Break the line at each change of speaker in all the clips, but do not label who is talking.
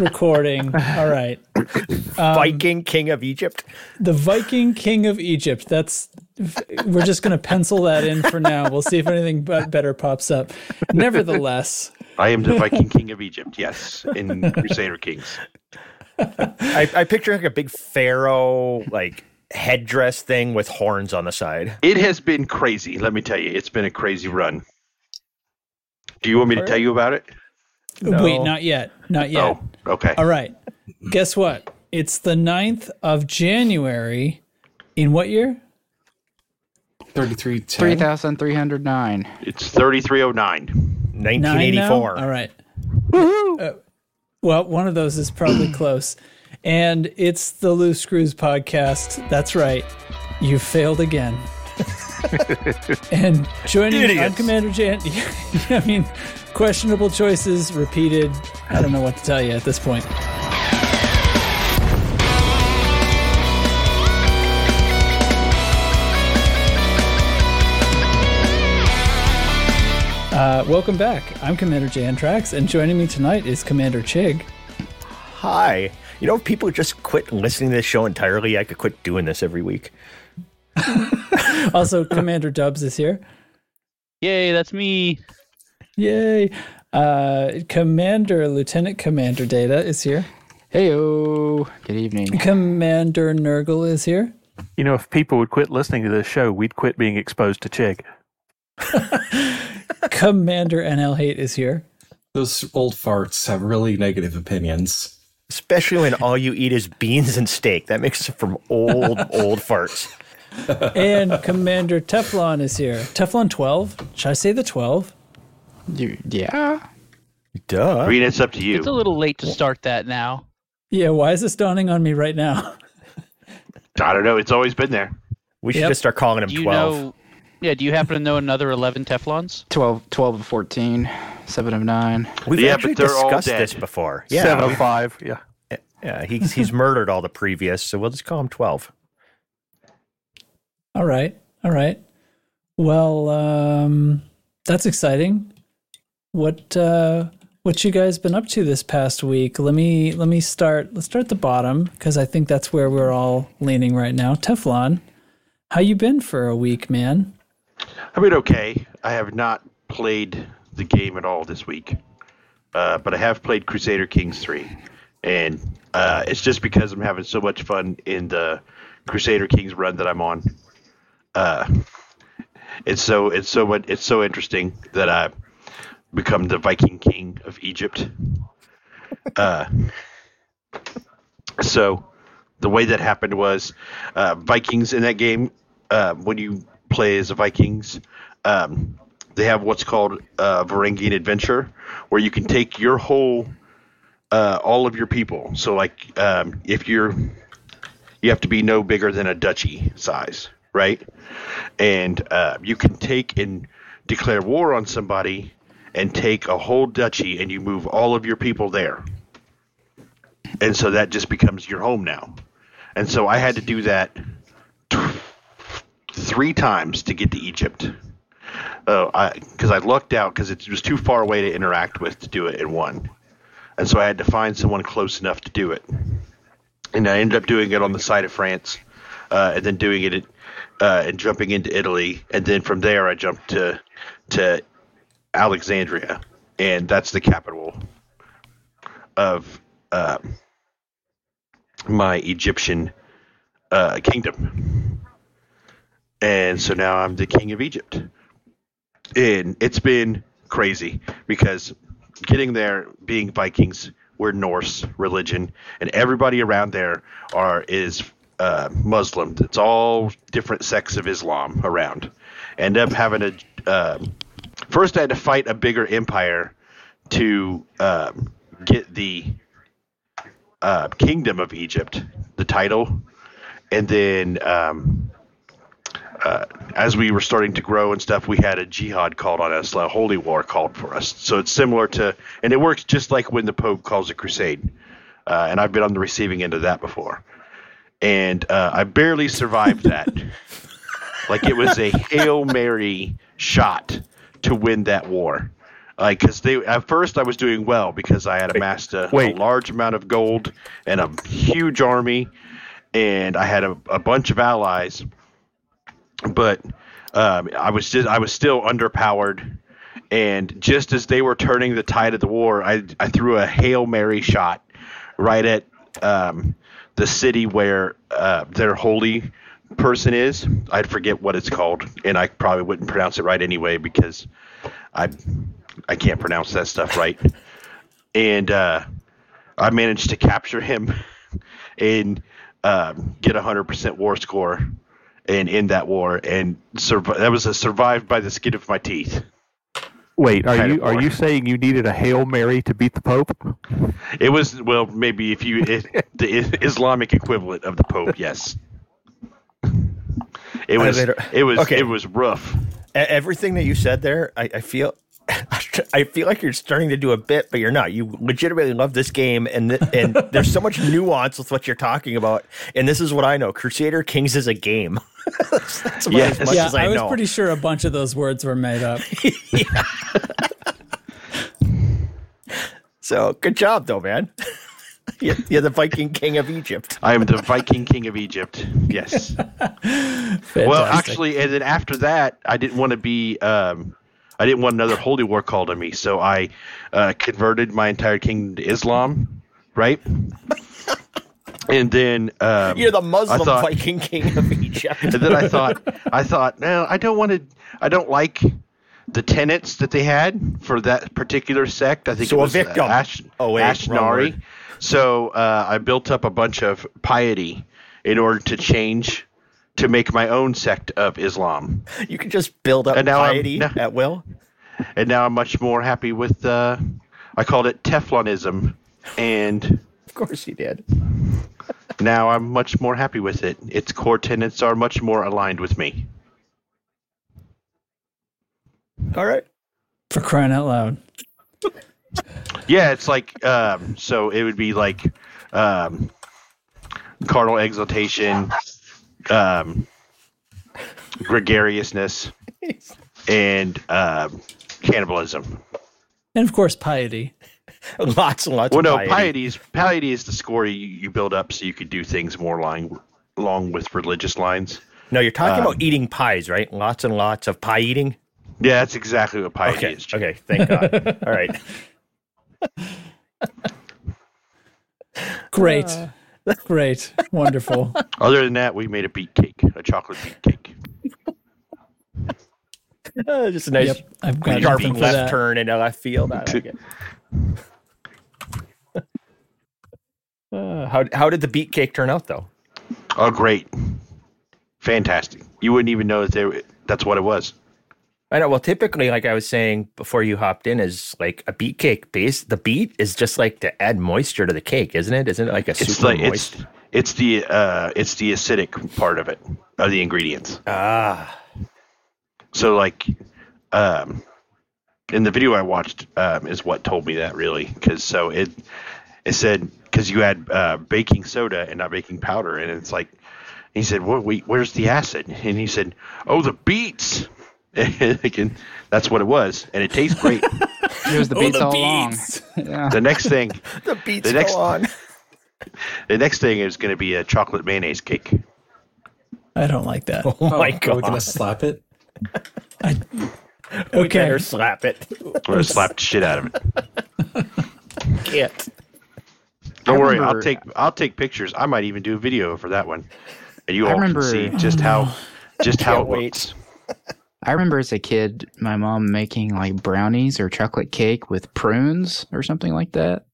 recording. All right.
Um, Viking King of Egypt.
The Viking King of Egypt. That's we're just going to pencil that in for now. We'll see if anything better pops up. Nevertheless,
I am the Viking King of Egypt. Yes, in Crusader Kings.
I, I picture like a big pharaoh like headdress thing with horns on the side.
It has been crazy. Let me tell you, it's been a crazy run. Do you want me to tell you about it?
No. Wait, not yet. Not yet.
Oh, okay.
All right. Guess what? It's the 9th of January. In what year?
33
3,309.
It's 3309.
1984.
All right. Uh, well, one of those is probably close. And it's the Loose Screws podcast. That's right. You failed again. and joining me, I'm Commander Jan. I mean, questionable choices repeated. I don't know what to tell you at this point. Uh, welcome back. I'm Commander Jantrax, and joining me tonight is Commander Chig.
Hi. You know, if people just quit listening to this show entirely, I could quit doing this every week.
also, Commander Dubs is here.
Yay, that's me.
Yay. Uh, Commander, Lieutenant Commander Data is here.
Heyo. Good evening.
Commander Nurgle is here.
You know, if people would quit listening to this show, we'd quit being exposed to Chig.
Commander NL Hate is here.
Those old farts have really negative opinions.
Especially when all you eat is beans and steak. That makes it from old, old farts.
and Commander Teflon is here. Teflon 12? Should I say the 12?
You, yeah.
Duh.
Green, it's up to you.
It's a little late to start that now.
Yeah, why is this dawning on me right now?
I don't know. It's always been there.
We should yep. just start calling him
do
12.
Know, yeah, do you happen to know another 11 Teflons?
12, 12 of 14, 7 of 9.
We've
yeah,
actually discussed this before.
Yeah. 7 of 5, yeah.
Yeah, he's, he's murdered all the previous, so we'll just call him 12.
All right. All right. Well, um, that's exciting. What uh, what you guys been up to this past week? Let me let me start. Let's start at the bottom because I think that's where we're all leaning right now. Teflon, how you been for a week, man?
I've been okay. I have not played the game at all this week, uh, but I have played Crusader Kings three, and uh, it's just because I'm having so much fun in the Crusader Kings run that I'm on. Uh, it's so it's so it's so interesting that I become the Viking king of Egypt. Uh, so the way that happened was uh, Vikings in that game. Uh, when you play as the Vikings, um, they have what's called a Varangian adventure, where you can take your whole, uh, all of your people. So like, um, if you're, you have to be no bigger than a duchy size, right? And uh, you can take and declare war on somebody and take a whole duchy and you move all of your people there. And so that just becomes your home now. And so I had to do that t- three times to get to Egypt. Uh, I because I lucked out because it was too far away to interact with to do it in one, and so I had to find someone close enough to do it. And I ended up doing it on the side of France, uh, and then doing it uh, and jumping into Italy, and then from there I jumped to to Alexandria, and that's the capital of uh, my Egyptian uh, kingdom. And so now I'm the king of Egypt. And it's been crazy because getting there, being Vikings, we're Norse religion, and everybody around there are is uh, Muslim. It's all different sects of Islam around. End up having a uh, first I had to fight a bigger empire to um, get the uh, kingdom of Egypt, the title, and then um, uh, as we were starting to grow and stuff, we had a jihad called on us, a holy war called for us. So it's similar to, and it works just like when the Pope calls a crusade. Uh, and I've been on the receiving end of that before, and uh, I barely survived that. like it was a hail mary shot to win that war. like because they at first I was doing well because I had amassed a, a large amount of gold and a huge army, and I had a, a bunch of allies, but um, I was just I was still underpowered, and just as they were turning the tide of the war, I I threw a hail mary shot right at um, the city where uh, their holy person is. I'd forget what it's called, and I probably wouldn't pronounce it right anyway because I I can't pronounce that stuff right. And uh, I managed to capture him and um, get a hundred percent war score and end that war. And surv- that was a survived by the skin of my teeth.
Wait, are you are you saying you needed a hail mary to beat the Pope?
It was well, maybe if you it, the Islamic equivalent of the Pope, yes. It was
better-
it was
okay.
it was rough.
Everything that you said there, I, I feel. I feel like you're starting to do a bit, but you're not. You legitimately love this game, and th- and there's so much nuance with what you're talking about. And this is what I know: Crusader Kings is a game. that's that's about
Yes.
as much
yeah,
as I,
I, was
know.
pretty sure a bunch of those words were made up.
So good job, though, man. you're, you're the Viking King of Egypt.
I am the Viking King of Egypt. Yes. Well, actually, and then after that, I didn't want to be. Um, I didn't want another holy war called on me, so I uh, converted my entire kingdom to Islam, right? and then um,
You're the Muslim
thought-
Viking King of Egypt.
and then I thought, I thought, no, I don't want to. I don't like the tenets that they had for that particular sect. I think
So
it
a
was uh,
victim.
Ash,
Oh, wait,
Ashnari.
Word.
So uh, I built up a bunch of piety in order to change to make my own sect of Islam,
You can just build up
And now I'm-
piety
now-
at will.
and now I'm much more happy with. Uh, I called it Teflonism, and
Of course, you did.
now I'm much more happy with it. Its core tenets are much more aligned with me.
All right.
For crying out loud.
Yeah, it's like um, so it would be like um, carnal exaltation, um, gregariousness, and um, cannibalism.
And of course, piety.
Lots and lots
Well,
of
no,
piety.
piety is piety is the score you, you build up so you could do things more along along with religious lines.
No, you're talking
Um,
about eating pies, right? Lots and lots of pie eating.
Yeah, that's exactly what piety
Okay.
is. Jim.
Okay. Thank God. All right.
Great. Great. Wonderful.
Other than that, we made a beet cake, a chocolate beet cake.
Uh, just a nice
Yep. I've got
sharp
nothing for
left
that.
turn into left field. I like it. Uh, how how did the beet cake turn out though?
Oh, great, fantastic! You wouldn't even know that there, that's what it was.
I know. Well, typically, like I was saying before you hopped in, is like a beet cake base. The beet is just like to add moisture to the cake, isn't it? Isn't it like a
It's
super
like
moist?
it's it's the uh, it's the acidic part of it of the ingredients.
Ah,
So like, um, in the video I watched um, is what told me that really because so it it said because you add uh, baking soda and not baking powder and it's like he said wait where's the acid and he said oh the beets and that's what it was and it tastes great
It was the
Oh,
beats
the
all
beats.
along. Yeah.
the next thing
the beet's
The next-
still on.
the next thing is going to be a chocolate mayonnaise cake
I don't like that.
Oh, oh my God.
Are we
god!
gonna slap it?
We
Okay.
better slap it.
I'm going to slap the shit out of it
Can't.
don't
I
worry I'll take I'll take pictures I might even do a video for that one and you
I
all
remember-
can see just how just how it
wait.
looks.
I remember as a kid, my mom making like brownies or chocolate cake with prunes or something like that.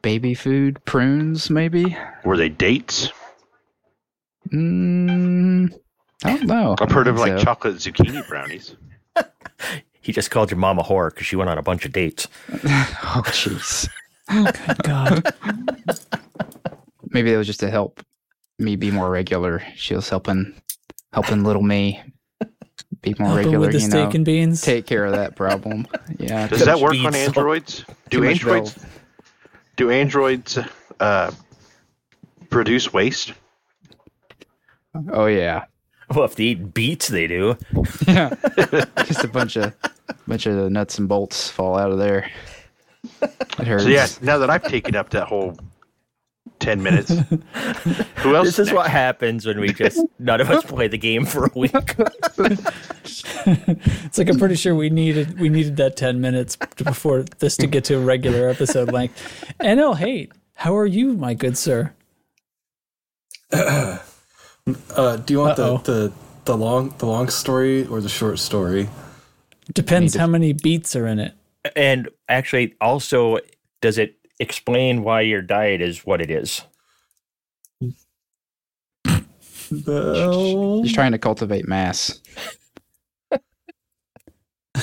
Baby food, prunes, maybe.
Were they dates?
Mm, I don't know.
I've heard of like
so.
chocolate zucchini brownies.
He just called your mom a whore because she went on a bunch of dates.
Oh, jeez.
Oh god.
Maybe it was just to help me be more regular. She was helping, helping little me be more
Helping
regular.
with the
you
steak
know,
and beans.
take care of that problem. Yeah.
Does that work on androids? Do
Too much
androids do androids uh, produce waste?
Oh yeah.
Well, if they eat beets, they do.
Yeah. just a bunch of bunch of the nuts and bolts fall out of there. It hurts.
So yeah, now that I've taken up that whole ten minutes, who else?
This is
next?
what happens when we just none of us play the game for a week.
It's like I'm pretty sure we needed we needed that ten minutes to- before this to get to a regular episode length. NL hate, how are you, my good sir?
Uh, do you want the, the the long the long story or the short story?
Depends how many beats are in it.
and actually, also, does it explain why your diet is what it is?
No,
He's trying to cultivate mass.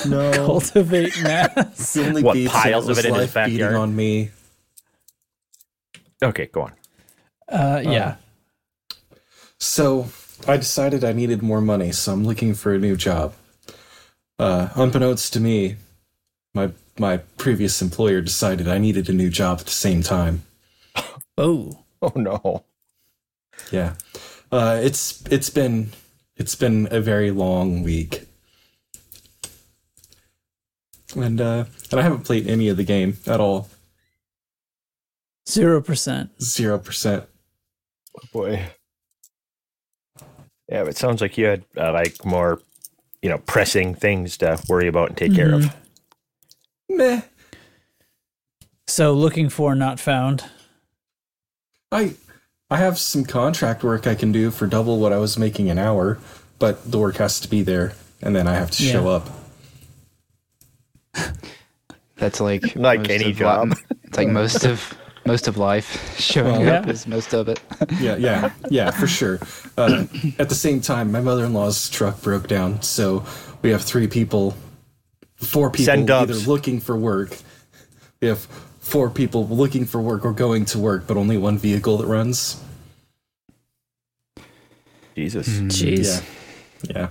no.
Cultivate mass.
The only
What,
beats
piles of it in his
beating
backyard?
on me.
Okay, go on.
Uh, yeah.
So I decided I needed more money, so I'm looking for a new job. Uh, unbeknownst to me, my my previous employer decided I needed a new job at the same time.
Oh,
Oh no.
Yeah, uh, it's it's been it's been a very long week, and uh, and I haven't played any of the game at all.
zero percent.
Zero percent.
Oh Boy. Yeah, but it sounds like you had uh, like more, you know, pressing things to worry about and take care of.
Meh.
So looking for not found.
I I have some contract work I can do for double what I was making an hour, but the work has to be there, and then I have to show up.
That's like
Like
most
any
of li-
job.
it's like most of most of life. Showing
Well,
up
yeah.
is most of it.
Yeah, yeah, yeah, for sure. Uh, at the same time, my mother-in-law's truck broke down, so we have three people, four people
Send
either
dubs.
looking for work. We have four people looking for work or going to work, but only one vehicle that runs.
Jesus. Hmm.
Jeez,
Yeah, yeah.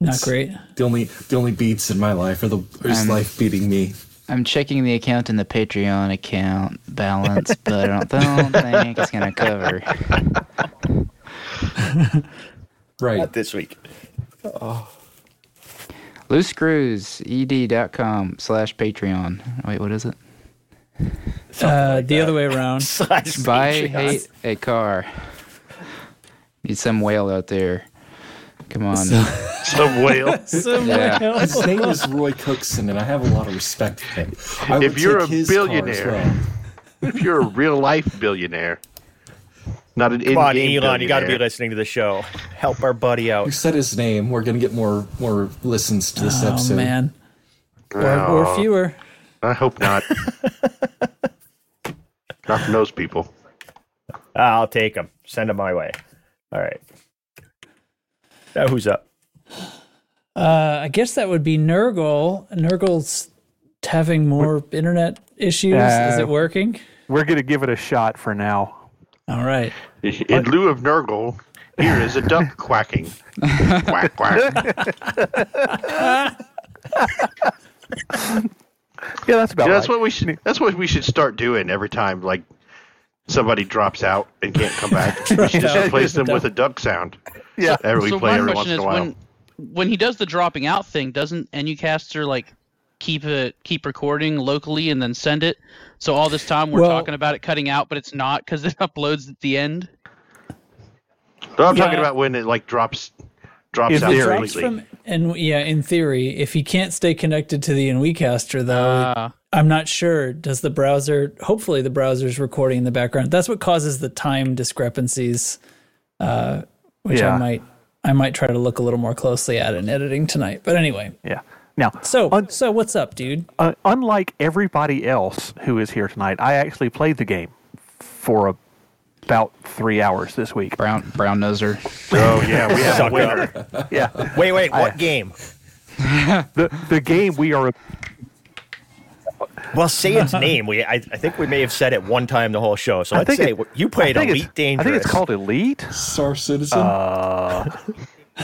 not great.
The only the only beats in my life are the is life beating me.
I'm checking the account in the Patreon account balance, but I don't, don't think it's gonna cover.
Right.
Not this week. Oh.
loosescrews.ed.com slash Patreon. Wait, what is it?
Uh, the other way around.
Slash
Buy hate a car. Need some whale out there. Come on.
Some whale.
Yeah.
His name is Roy Cookson, and I have a lot of respect for him. I
If you're a
his car as
billionaire.
well.
if you're a real life billionaire, not an
Come on,
in-game
Elon, you got to be listening to the show. Help our buddy out.
You said his name. We're gonna get more more listens to this
Oh
episode.
man, or, or fewer.
I hope not. not from those people.
I'll take him. Send him my way. All right. Now who's up?
Uh, I guess that would be Nurgle. Nurgle's having more internet issues. Is
Uh,
it working?
We're going to give it a shot for now.
All right.
In lieu of Nurgle, here is a duck quacking. quack quack.
Yeah, that's about
Yeah, that's
right.
what we should. That's what we should start doing every time. Like somebody drops out and can't come back. We should just replace them with a duck sound.
Yeah.
Every
so
we play
my
every once
question
in a while.
when when he does the dropping out thing, doesn't Anycaster like keep it keep recording locally and then send it? So all this time we're
Well-
talking about it cutting out, but it's not because it uploads at the end.
But I'm talking about when it like drops drops
If
out
it
Drops from and yeah, in theory, if he can't stay connected to the NWecaster though,
Uh,
I'm not sure. Does the browser? Hopefully, the browser's recording in the background. That's what causes the time discrepancies, uh, which I might I might try to look a little more closely at in editing tonight. But anyway,
Yeah. Now,
so
un-
so what's up, dude?
uh, unlike everybody else who is here tonight, I actually played the game for a, about three hours this week.
Brown brown noser.
Oh yeah, we have a
Suck
winner.
Yeah.
Wait, wait. What game?
the the game we are
Well, say its name. We, I, I think we may have said it one time the whole show. So
I
let's
think
say
it-
you played Elite
it's-
Dangerous.
I think it's called Elite.
Star Citizen.
Uh,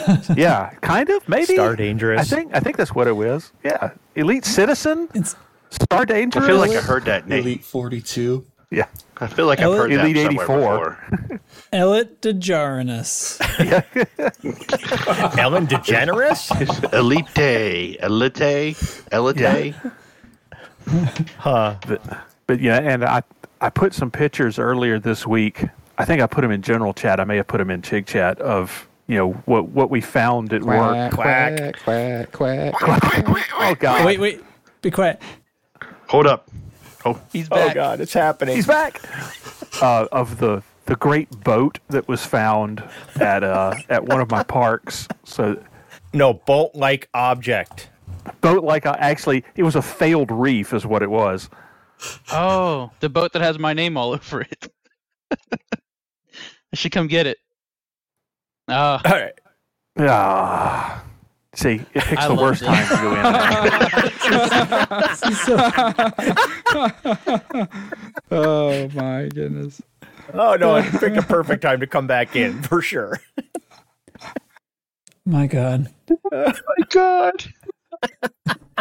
yeah, kind of maybe.
Star Dangerous.
I think I think that's what it was. Yeah, Elite Citizen.
It's
Star Dangerous.
I feel like I heard that name.
Elite 42.
yeah.
I feel like I've heard that
Elite
somewhere
84.
before.
Elliot DeJarinus.
Ellen DeGeneres?
Elite, elite, elite.
Huh.
But yeah, and I I put some pictures earlier this week. I think I put them in general chat. I may have put them in Chig chat of you know what what we found at work.
Quack, quack, quack, quack.
Oh God!
Wait, wait. Be quiet.
Hold up. Oh,
He's back. Oh.
God, it's happening.
He's back. Uh, of the the great boat that was found at uh at one of my parks. So
No, bolt-like object.
boat like I actually it was a failed reef is what it was.
Oh, the boat that has my name all over it. I should come get it. Uh,
All right.
Ah. See, it picks
I
the worst
it.
time to go in.
Oh my goodness.
Oh no, I picked a perfect time to come back in for sure.
My God.
Oh my God.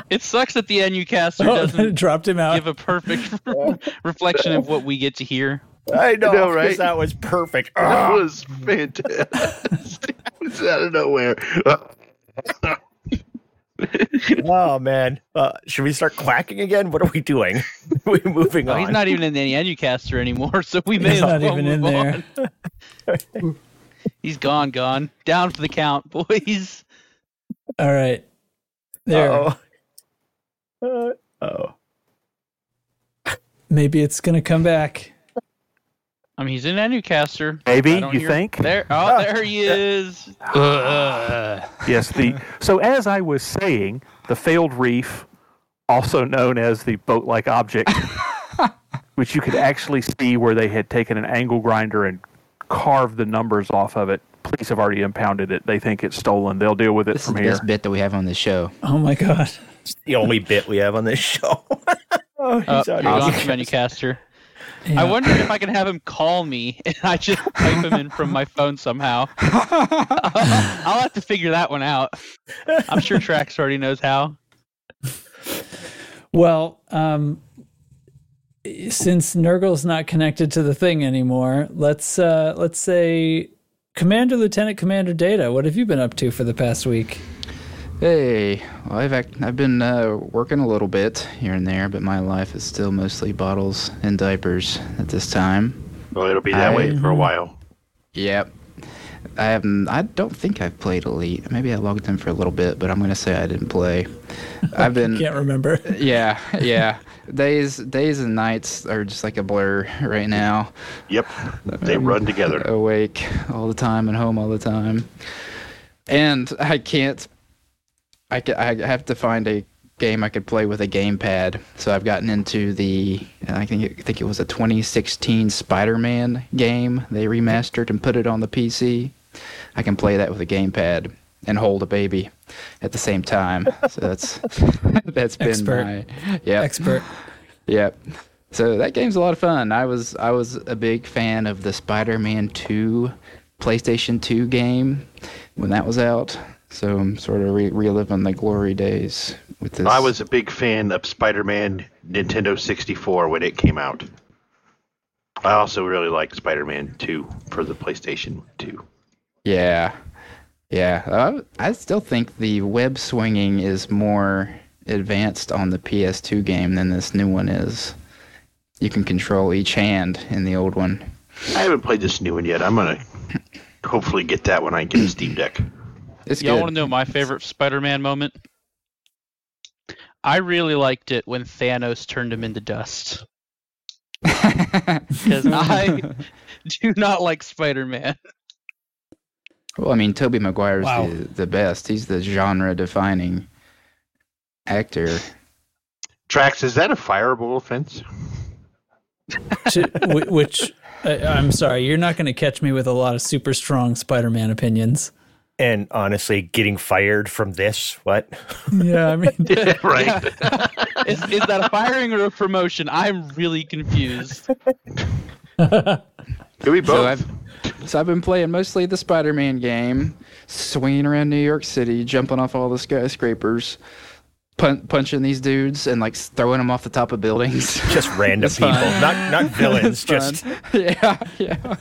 it sucks that the NUcaster
Oh,
doesn't
dropped him out.
give a perfect reflection of what we get to hear.
I know,
know,
'cause
right?
That was perfect.
That was fantastic. it was out of nowhere.
oh man, uh, should we start quacking again? What are we doing? we moving
Oh,
on?
he's not even in the NUcaster anymore, so we may
He's
as
not
well
even in
move
there.
on. He's gone, gone. Down for the count, boys.
All right. There.
Uh-oh. Uh, oh.
Maybe it's going to come back.
I mean, he's in NUcaster.
Maybe, you
hear-
think?
There, oh, ah. there he is. Ah.
Yes, the so as I was saying, the failed reef, also known as the boat-like object, which you could actually see where they had taken an angle grinder and carved the numbers off of it. Police have already impounded it. They think it's stolen. They'll deal with it
This is
from
the
here.
best bit that we have on this show.
Oh my God.
It's the only bit we have on this show. oh, he's
you're
out
gone
here.
Yeah.
I wonder if I can have him call me and I just type him in from my phone somehow. I'll have to figure that one out. I'm sure Trax already knows how.
Well, um, since Nurgle's not connected to the thing anymore, let's uh, let's say Commander Lieutenant Commander Data. What have you been up to for the past week?
Hey, well, I've act- I've been uh, working a little bit here and there, but my life is still mostly bottles and diapers at this time.
well, it'll be that way for a while.
Yep. I haven't. I don't think I've played Elite. Maybe I logged in for a little bit, but I'm gonna say I didn't play. I've been.
Can't remember.
yeah, yeah. Days, days and nights are just like a blur right now.
Yep, they run together.
Awake all the time and home all the time, and I can't. I I have to find a game I could play with a gamepad. So I've gotten into the. I think it, I think it was a 2016 Spider-Man game. They remastered and put it on the PC. I can play that with a gamepad and hold a baby at the same time. So that's that's been
Expert.
my yeah
Expert.
Yep. So that game's a lot of fun. I was I was a big fan of the Spider-Man 2 PlayStation 2 game when that was out. So I'm sort of re- reliving the glory days with this.
I was a big fan of Spider-Man Nintendo 64 when it came out. I also really liked Spider-Man 2 for the PlayStation 2.
Yeah. Yeah. I, I still think the web swinging is more advanced on the PS2 game than this new one is. You can control each hand in the old one.
I haven't played this new one yet. I'm gonna hopefully get that when I get a Steam Deck.
It's
Y'all want to know my favorite Spider-Man moment? I really liked it when Thanos turned him into dust. Because I do not like Spider-Man.
Well, I mean, Tobey Maguire's
Wow.
the, the best. He's the genre-defining actor.
Trax, is that a fireable offense?
To- whi- which I, I'm sorry, you're not going to catch me with a lot of super strong Spider-Man opinions.
And honestly, getting fired from this, what?
Yeah, I mean,
right.
Is, is that a firing or a promotion? I'm really confused.
Could be both.
So I've so I've been playing mostly the Spider-Man game, swinging around New York City, jumping off all the skyscrapers, pun- punching these dudes and like throwing them off the top of buildings.
Just random people,
fun.
not not villains. Just
yeah, yeah.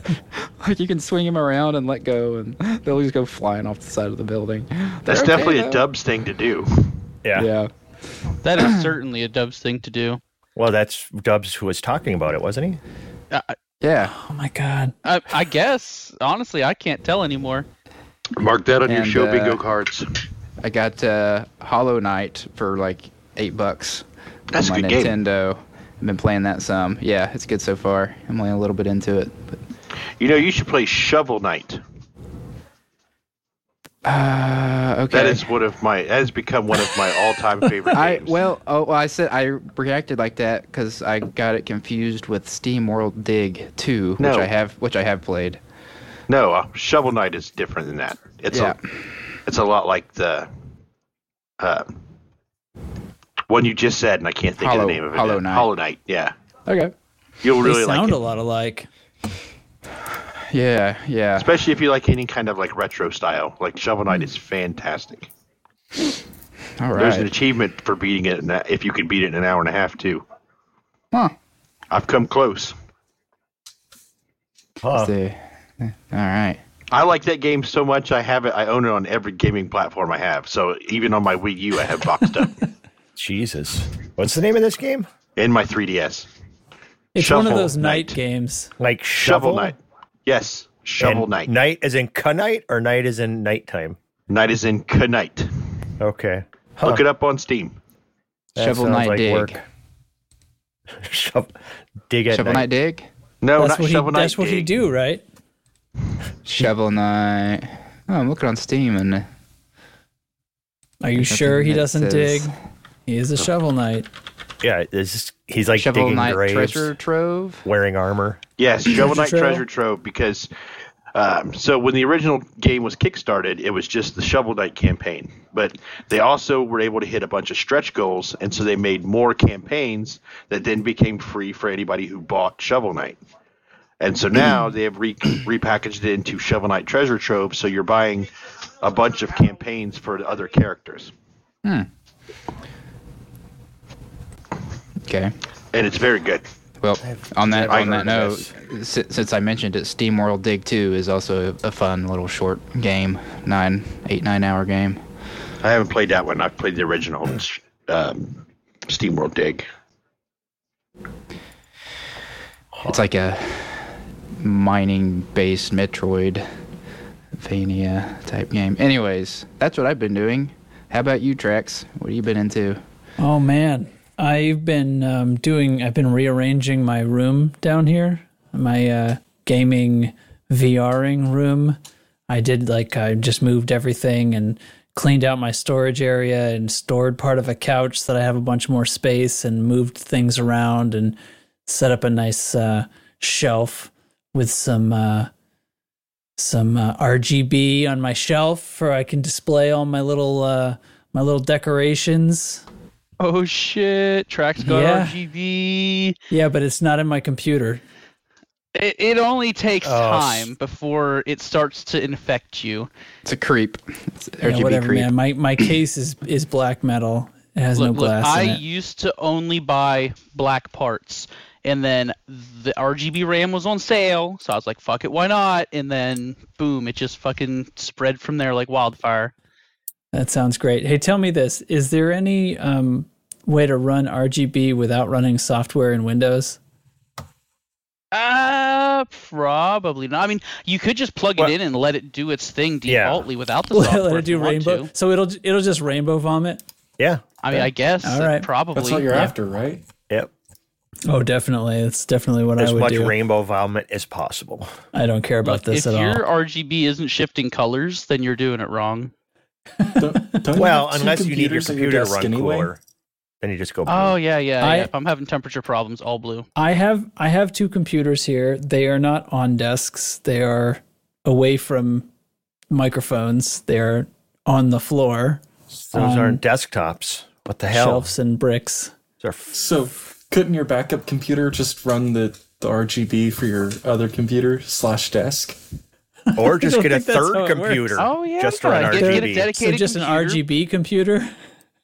Like you can swing them around and let go, and they'll just go flying off the side of the building.
That's
They're
definitely
okay,
a. Dubs thing to do.
yeah.
Yeah.
That is certainly a Dubs thing to do.
Well, that's Dubs who was talking about it, wasn't he?
I,
Yeah.
Oh my god.
I, I guess honestly, I can't tell anymore.
Mark that on your show
uh,
bingo cards.
I got uh, Hollow Knight for like eight bucks
That's
on my
good game.
Nintendo. I've been playing that some. Yeah, it's good so far. I'm only a little bit into it. But,
You know, you should play Shovel Knight.
uh, okay.
That is one of my. That has become one of my all-time favorite
I
games.
well, oh, well, I said I reacted like that because I got it confused with Steam World Dig 2, which I have, which I have played.
no, uh, Shovel Knight is different than that. It's
Yeah.
a, it's a lot like the, uh, one you just said, and I can't think of the name of it.
Hollow. Knight.
Hollow Knight. Yeah,
Okay.
you'll
They
really like
sound
it,
a lot alike.
Yeah, yeah.
especially if you like any kind of like retro style. Like Shovel Knight is fantastic.
All
There's an achievement for beating it in that, if you can beat it in an hour and a half too.
Huh.
I've come close.
Huh.
See. All right.
I like that game so much. I have it. I own it on every gaming platform I have. So even on my Wii U, I have boxed up
Jesus. What's the name of this game?
in my 3DS.
It's one of those night
Knight.
games.
Like
Shovel
Shovel
Knight. Yes, Shovel
And
Knight.
Night as in night or night as in nighttime?
Night is in Knight.
Okay. Huh.
Look it up on Steam.
That
Shovel
sounds
Knight
like
Dig.
work. Shovel, dig at
Shovel
night.
Knight Dig?
No,
That's
not
what he.
Shovel Knight.
That's what he do, right?
Shovel Knight. Oh, I'm looking on Steam and
Are you sure he doesn't
says-
dig? He is a shovel knight.
Yeah, it's just, he's like
Shovel
digging
Knight
graves,
Treasure Trove.
wearing armor.
Yes, Shovel Knight Treasure Trove because um, so when the original game was kickstarted, it was just the Shovel Knight campaign, but they also were able to hit a bunch of stretch goals, and so they made more campaigns that then became free for anybody who bought Shovel Knight. And so now they have re- repackaged it into Shovel Knight Treasure Trove, so you're buying a bunch of campaigns for the other characters,
Okay.
and it's very good.
Well, on that
never
on that note,
of
si- since I mentioned it, Steam World Dig 2 is also a, a fun little short game, nine, eight, nine hour game.
I haven't played that one. I've played the original um, SteamWorld Dig.
It's like a mining based Metroid Vania type game. Anyways, that's what I've been doing. How about you, Trax? What have you been into?
Oh man, I've been um, doing. I've been rearranging my room down here, my uh, gaming VRing room. I did like I just moved everything and cleaned out my storage area and stored part of a couch so that I have a bunch more space and moved things around and set up a nice uh, shelf with some uh, some uh, RGB on my shelf where I can display all my little uh, my little decorations.
Oh shit! Trax got
Yeah.
RGB.
Yeah, but it's not in my computer.
It, it only takes
Oh, s-
time before it starts to infect you.
It's a creep. It's
Yeah,
RGB
whatever,
creep.
man. My my case is is black metal. It has no
Look, look,
glass
I
in it.
used to only buy black parts, and then the RGB RAM was on sale, so I was like, "Fuck it, why not?" And then, boom, it just fucking spread from there like wildfire.
That sounds great. Hey, tell me this: Is there any um, way to run RGB without running software in Windows?
Uh, probably not. I mean, you could just plug
Well-
it in and let it do its thing
Yeah.
defaultly without the software.
Let it do rainbow.
to.
So it'll it'll just rainbow vomit.
Yeah.
I mean, I guess
All right.
probably.
That's what you're
yeah.
after, right?
Yep.
Oh, definitely. It's definitely what
As
I would say.
As much
do.
rainbow vomit as possible.
I don't care about
Look,
this at all. if your.
RGB isn't shifting colors, then you're doing it wrong.
Don't, don't
Well,
have two
unless you need your
computers at
computer to run
anyway?
cooler, then you just go. Blue.
Oh yeah, yeah,
I-
yeah. If I'm having temperature problems, all blue.
I have I have two computers here. They are not on desks. They are away from microphones. They are on the floor,
Those
on
aren't um, desktops. What the hell?
shelves and bricks.
Those are f-
So, couldn't your backup computer just run the, the RGB for your other computer slash desk?
or just get a
think that's how
third
it works.
computer.
Oh, yeah.
just to run
Get- get a
RGB.
dedicated-
So just an. RGB computer.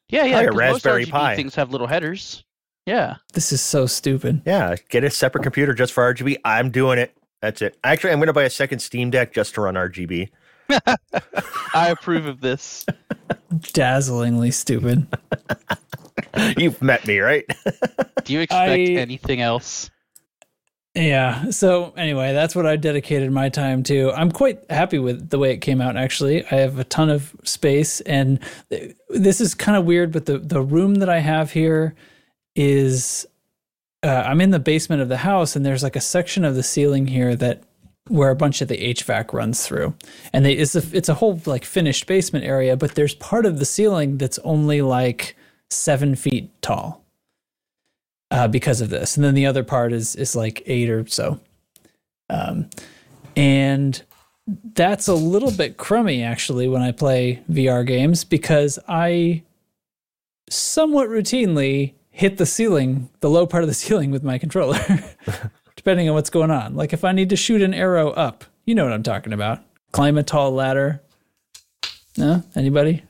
Yeah, yeah.
Like a
'cause
Raspberry Pi.
things have little headers. Yeah.
This is so stupid.
Yeah, get a separate computer just for RGB. I'm doing it. That's it. Actually, I'm going to buy a second Steam Deck just to run RGB.
I approve of this.
Dazzlingly stupid.
You've met me, right?
Do you expect
I-
anything else?
Yeah. So anyway, that's what I dedicated my time to. I'm quite happy with the way it came out. Actually, I have a ton of space, and this is kind of weird. But the the room that I have here is uh, I'm in the basement of the house, and there's like a section of the ceiling here that where a bunch of the HVAC runs through, and they, it's a it's a whole like finished basement area. But there's part of the ceiling that's only like seven feet tall uh, because of this, and then the other part is is like eight or so, um, and that's a little bit crummy actually when I play VR games because I somewhat routinely hit the ceiling, the low part of the ceiling with my controller, depending on what's going on. Like if I need to shoot an arrow up, you know what I'm talking about. Climb a tall ladder. No, anybody?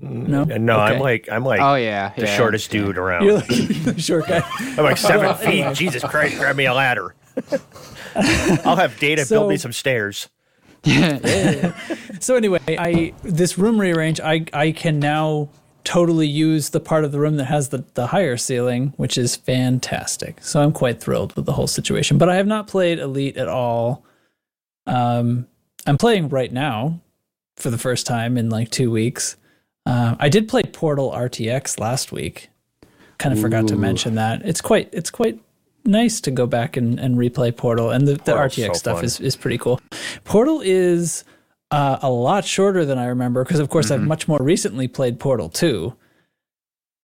No,
no, I'm like I'm like
Oh yeah,
the
yeah.
shortest dude around.
You're like the short guy.
I'm like seven feet. Jesus Christ, grab me a ladder. I'll have Data
So-
build me some stairs.
So anyway, I this room rearrange, I I can now totally use the part of the room that has the, the higher ceiling, which is fantastic. So I'm quite thrilled with the whole situation. But I have not played Elite at all. Um, I'm playing right now for the first time in like two weeks. Uh, I did play Portal RTX last week. Kind of forgot to mention that. It's quite it's quite nice to go back and, and replay Portal, and the, the RTX
so
stuff
fun.
is is pretty cool. Portal is uh, a lot shorter than I remember because, of course, I've much more recently played Portal 2,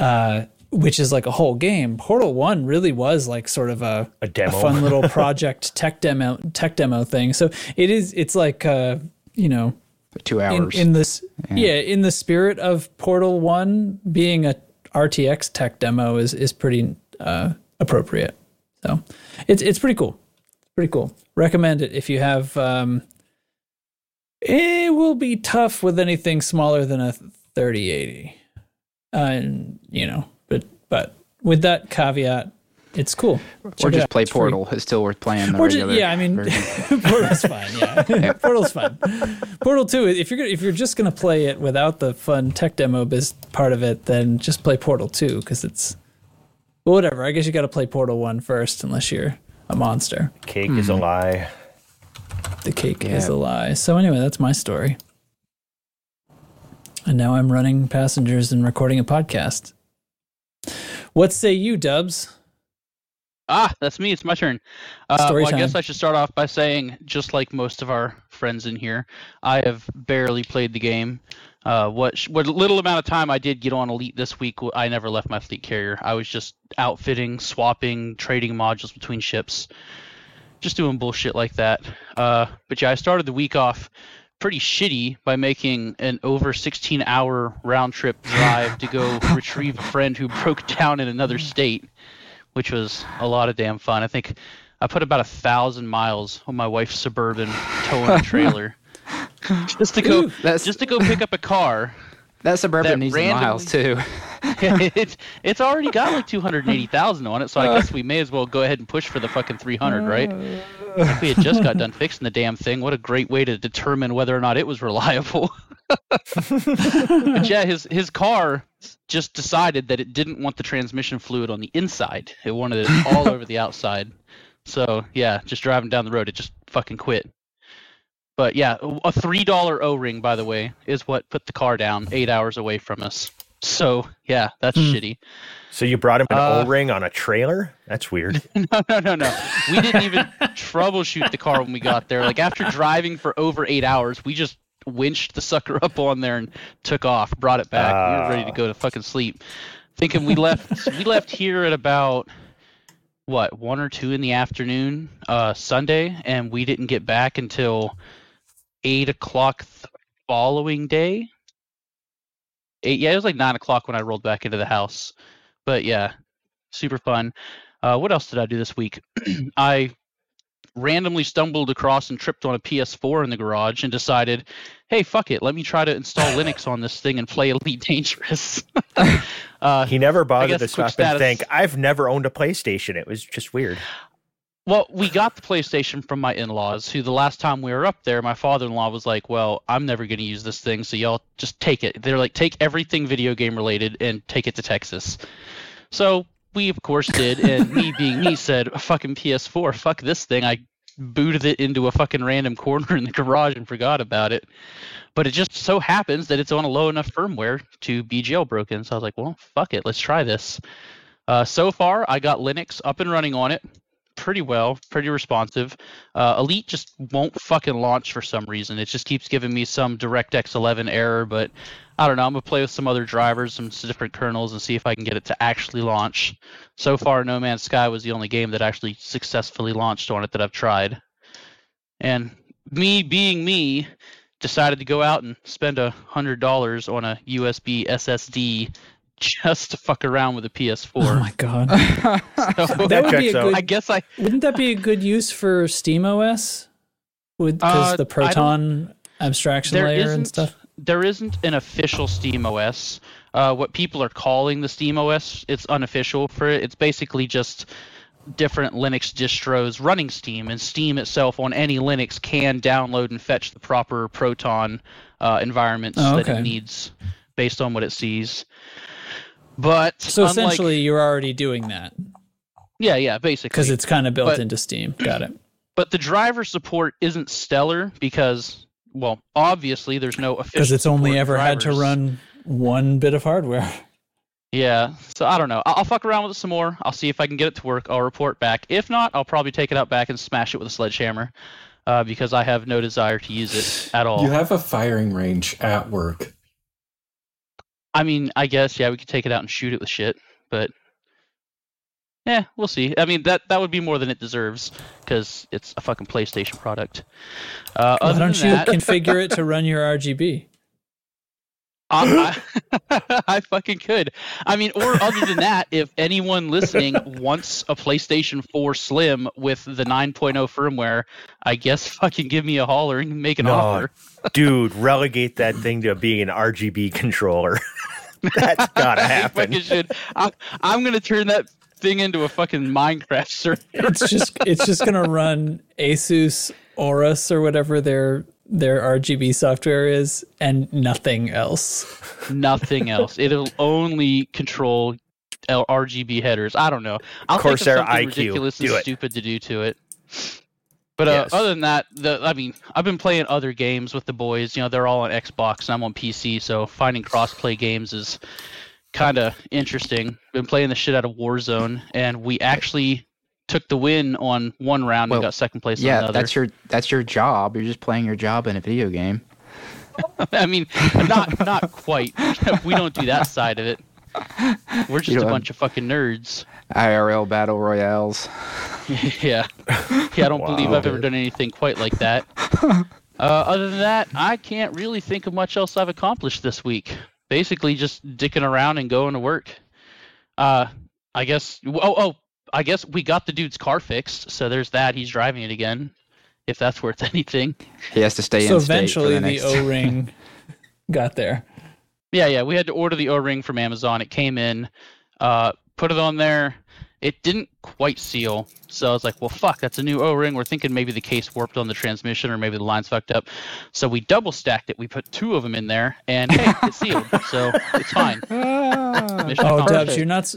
uh, which is like a whole game. Portal 1 really was like sort of a,
A
a fun little project tech demo tech demo thing. So it is it's like uh, you know
Two
in,
hours.
in this yeah. in the spirit of Portal 1 being a RTX tech demo is is pretty uh, appropriate. So it's it's pretty cool. Pretty cool. Recommend it if you have um it will be tough with anything smaller than a 3080. Uh, and you know, but but with that caveat, it's cool.
or
Check it
just
out.
play
It's free.
Portal. It's still worth playing. The
Or ju- yeah, I mean. Portal's fine. Yeah, Portal's fine. Portal Two. If you're if you're just gonna play it without the fun tech demo biz part of it, then just play Portal Two because it's well, whatever. I guess you got to play Portal One first, unless you're a monster.
Cake is a
Hmm.
lie.
The cake
Yeah.
is a lie. So anyway, that's my story. And now I'm running passengers and recording a podcast. What say you, Dubs?
Ah, that's me. It's my turn. Uh, well, I guess. I should start off by saying, just like most of our friends in here, I have barely played the game. Uh, what sh- what little amount of time I did get on Elite this week, I never left my fleet carrier. I was just outfitting, swapping, trading modules between ships, just doing bullshit like that. Uh, but yeah, I started the week off pretty shitty by making an over 16 hour round trip drive to go retrieve a friend who broke down in another state which was a lot of damn fun. I think I put about a thousand miles on my wife's suburban towing trailer just to go
That's
just to go pick up a car.
That suburban
that
needs the miles too.
it's it's already got like two hundred eighty thousand on it, so I guess we may as well go ahead and push for the fucking three hundred, right? If we had just got done fixing the damn thing, what a great way to determine whether or not it was reliable. but yeah, his his car just decided that it didn't want the transmission fluid on the inside. It wanted it all over the outside. So yeah, just driving down the road, it just fucking quit. But yeah, a three dollar O ring, by the way, is what put the car down eight hours away from us. So yeah, that's
Hmm.
shitty.
So you brought him an
Uh,
O-ring on a trailer? That's weird.
No, no, no, no. We didn't even troubleshoot the car when we got there. Like after driving for over eight hours, we just winched the sucker up on there and took off, brought it back. we were ready to go to fucking sleep. Thinking we left we left here at about what, one or two in the afternoon, uh Sunday, and we didn't get back until eight o'clock th- following day. Eight yeah, it was like nine o'clock when I rolled back into the house. But yeah, super fun. Uh, what else did I do this week? I randomly stumbled across and tripped on a PS4 in the garage and decided, hey, fuck it, let me try to install Linux on this thing and play Elite Dangerous. uh,
He never bothered to stop and think, I've never owned a PlayStation. It was just weird.
Well, we got the PlayStation from my in-laws, who the last time we were up there, my father-in-law was like, "Well, I'm never going to use this thing, so y'all just take it." They're like, "Take everything video game related and take it to Texas." So we of course did, and me being me said, "Fucking PS4, fuck this thing." I booted it into a fucking random corner in the garage and forgot about it. But it just so happens that it's on a low enough firmware to be jailbroken. So I was like, "Well, fuck it, let's try this." Uh, so far, I got Linux up and running on it pretty well, pretty responsive. Uh, Elite just won't fucking launch for some reason. It just keeps giving me some DirectX 11 error, but I don't know. I'm gonna play with some other drivers, some different kernels, and see if I can get it to actually launch. So far, No Man's Sky was the only game that actually successfully launched on it that I've tried. And me being me, decided to go out and spend a hundred dollars on a USB SSD just to fuck around with a PS4.
Oh my god.
So-
That would be
checks
a
out.
good
I guess I
Wouldn't that be a good use for SteamOS? With because
Uh,
the Proton abstraction layer and stuff.
there isn't an official Steam OS. Uh, what people are calling the Steam OS, it's unofficial for it. It's basically just different Linux distros running Steam, and Steam itself on any Linux can download and fetch the proper Proton uh, environments
Oh,
that it needs based on what it sees. But
So
unlike-
essentially, you're already doing that
yeah, yeah, basically,
because it's kind of built
But-
into Steam. Got it.
but the driver support isn't stellar because, well, obviously there's no official.
Because it's only
support
ever had to run one bit of hardware.
Yeah, so I don't know. I'll, I'll fuck around with it some more. I'll see if I can get it to work. I'll report back. If not, I'll probably take it out back and smash it with a sledgehammer, uh, because I have no desire to use it at all.
You have a firing range at work.
I mean, I guess yeah, we could take it out and shoot it with shit, but yeah, we'll see. I mean, that that would be more than it deserves because it's a fucking PlayStation product. Uh,
Why don't you
that,
configure it to run your RGB?
I, I, I fucking could. I mean, or other than that, if anyone listening wants a PlayStation 4 Slim with the 9.0 firmware, I guess fucking give me a holler and make an
No,
offer.
Dude, relegate that thing to being an RGB controller. That's gotta happen.
I, I'm gonna turn that thing into a fucking Minecraft server.
It's just it's just gonna run Asus Aorus or whatever their their RGB software is, and nothing else.
Nothing else. It'll only control L- RGB headers. I don't know. I'll
Corsair
think of something
IQ.
ridiculous and
it.
stupid to do to it. But uh,
Yes.
other than that, the I mean, I've been playing other games with the boys. You know, they're all on Xbox and I'm on PC, so finding cross-play games is kind of interesting. Been playing the shit out of Warzone, and we actually took the win on one round
Well,
and got second place on
Yeah,
another.
that's your that's your job. You're just playing your job in a video game.
I mean, not not quite. we don't do that side of it. We're just a
don't-
bunch of fucking nerds.
IRL battle royales.
yeah. Yeah, I don't believe I've ever done anything quite like that. Uh, other than that, I can't really think of much else I've accomplished this week. Basically, just dicking around and going to work. Uh, I guess. Oh, oh, I guess we got the dude's car fixed, so there's that. He's driving it again, if that's worth anything.
He has to stay
so
in state for
eventually,
the
the. O ring got there.
Yeah, yeah. We had to order the O-ring from Amazon. It came in, uh, put it on there. It didn't quite seal, so I was like, "Well, fuck, that's a new O-ring." We're thinking maybe the case warped on the transmission, or maybe the line's fucked up. So we double stacked it. We put two of them in there, and hey, it's sealed, so it's fine.
Oh. Dubs, you're not s-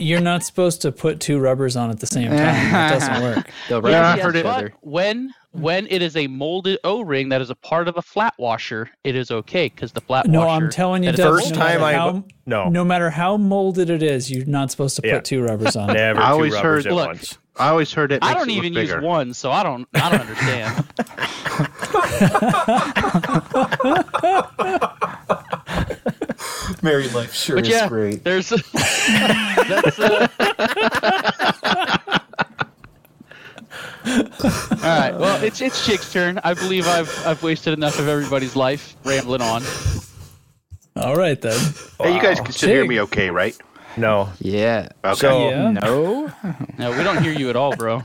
you're not supposed to put two rubbers on at the same time. That doesn't work.
They'll
Yes,
rub
I've
yes,
it.
each
but
other.
when when it is a molded O-ring that is a part of a flat washer, it is okay because the flat
No,
washer.
No, I'm telling you,
that is
Dubs,
First
no
time I
how,
no,
no matter how molded it is, you're not supposed to put
Yeah.
two rubbers on. it.
never
I
two
always
rubbers
heard-
at
Look,
once.
I always heard it.
I don't
it look
even use one, so I don't. I don't understand.
Married life sure
But
is
yeah,
great.
there's a, that's uh... All right. Well, it's it's Chick's turn. I believe I've I've wasted enough of everybody's life rambling on.
All right then.
Hey, you guys can still hear me okay, right?
No.
Yeah.
Okay.
So
Yeah.
No.
No, we don't hear you at all, bro.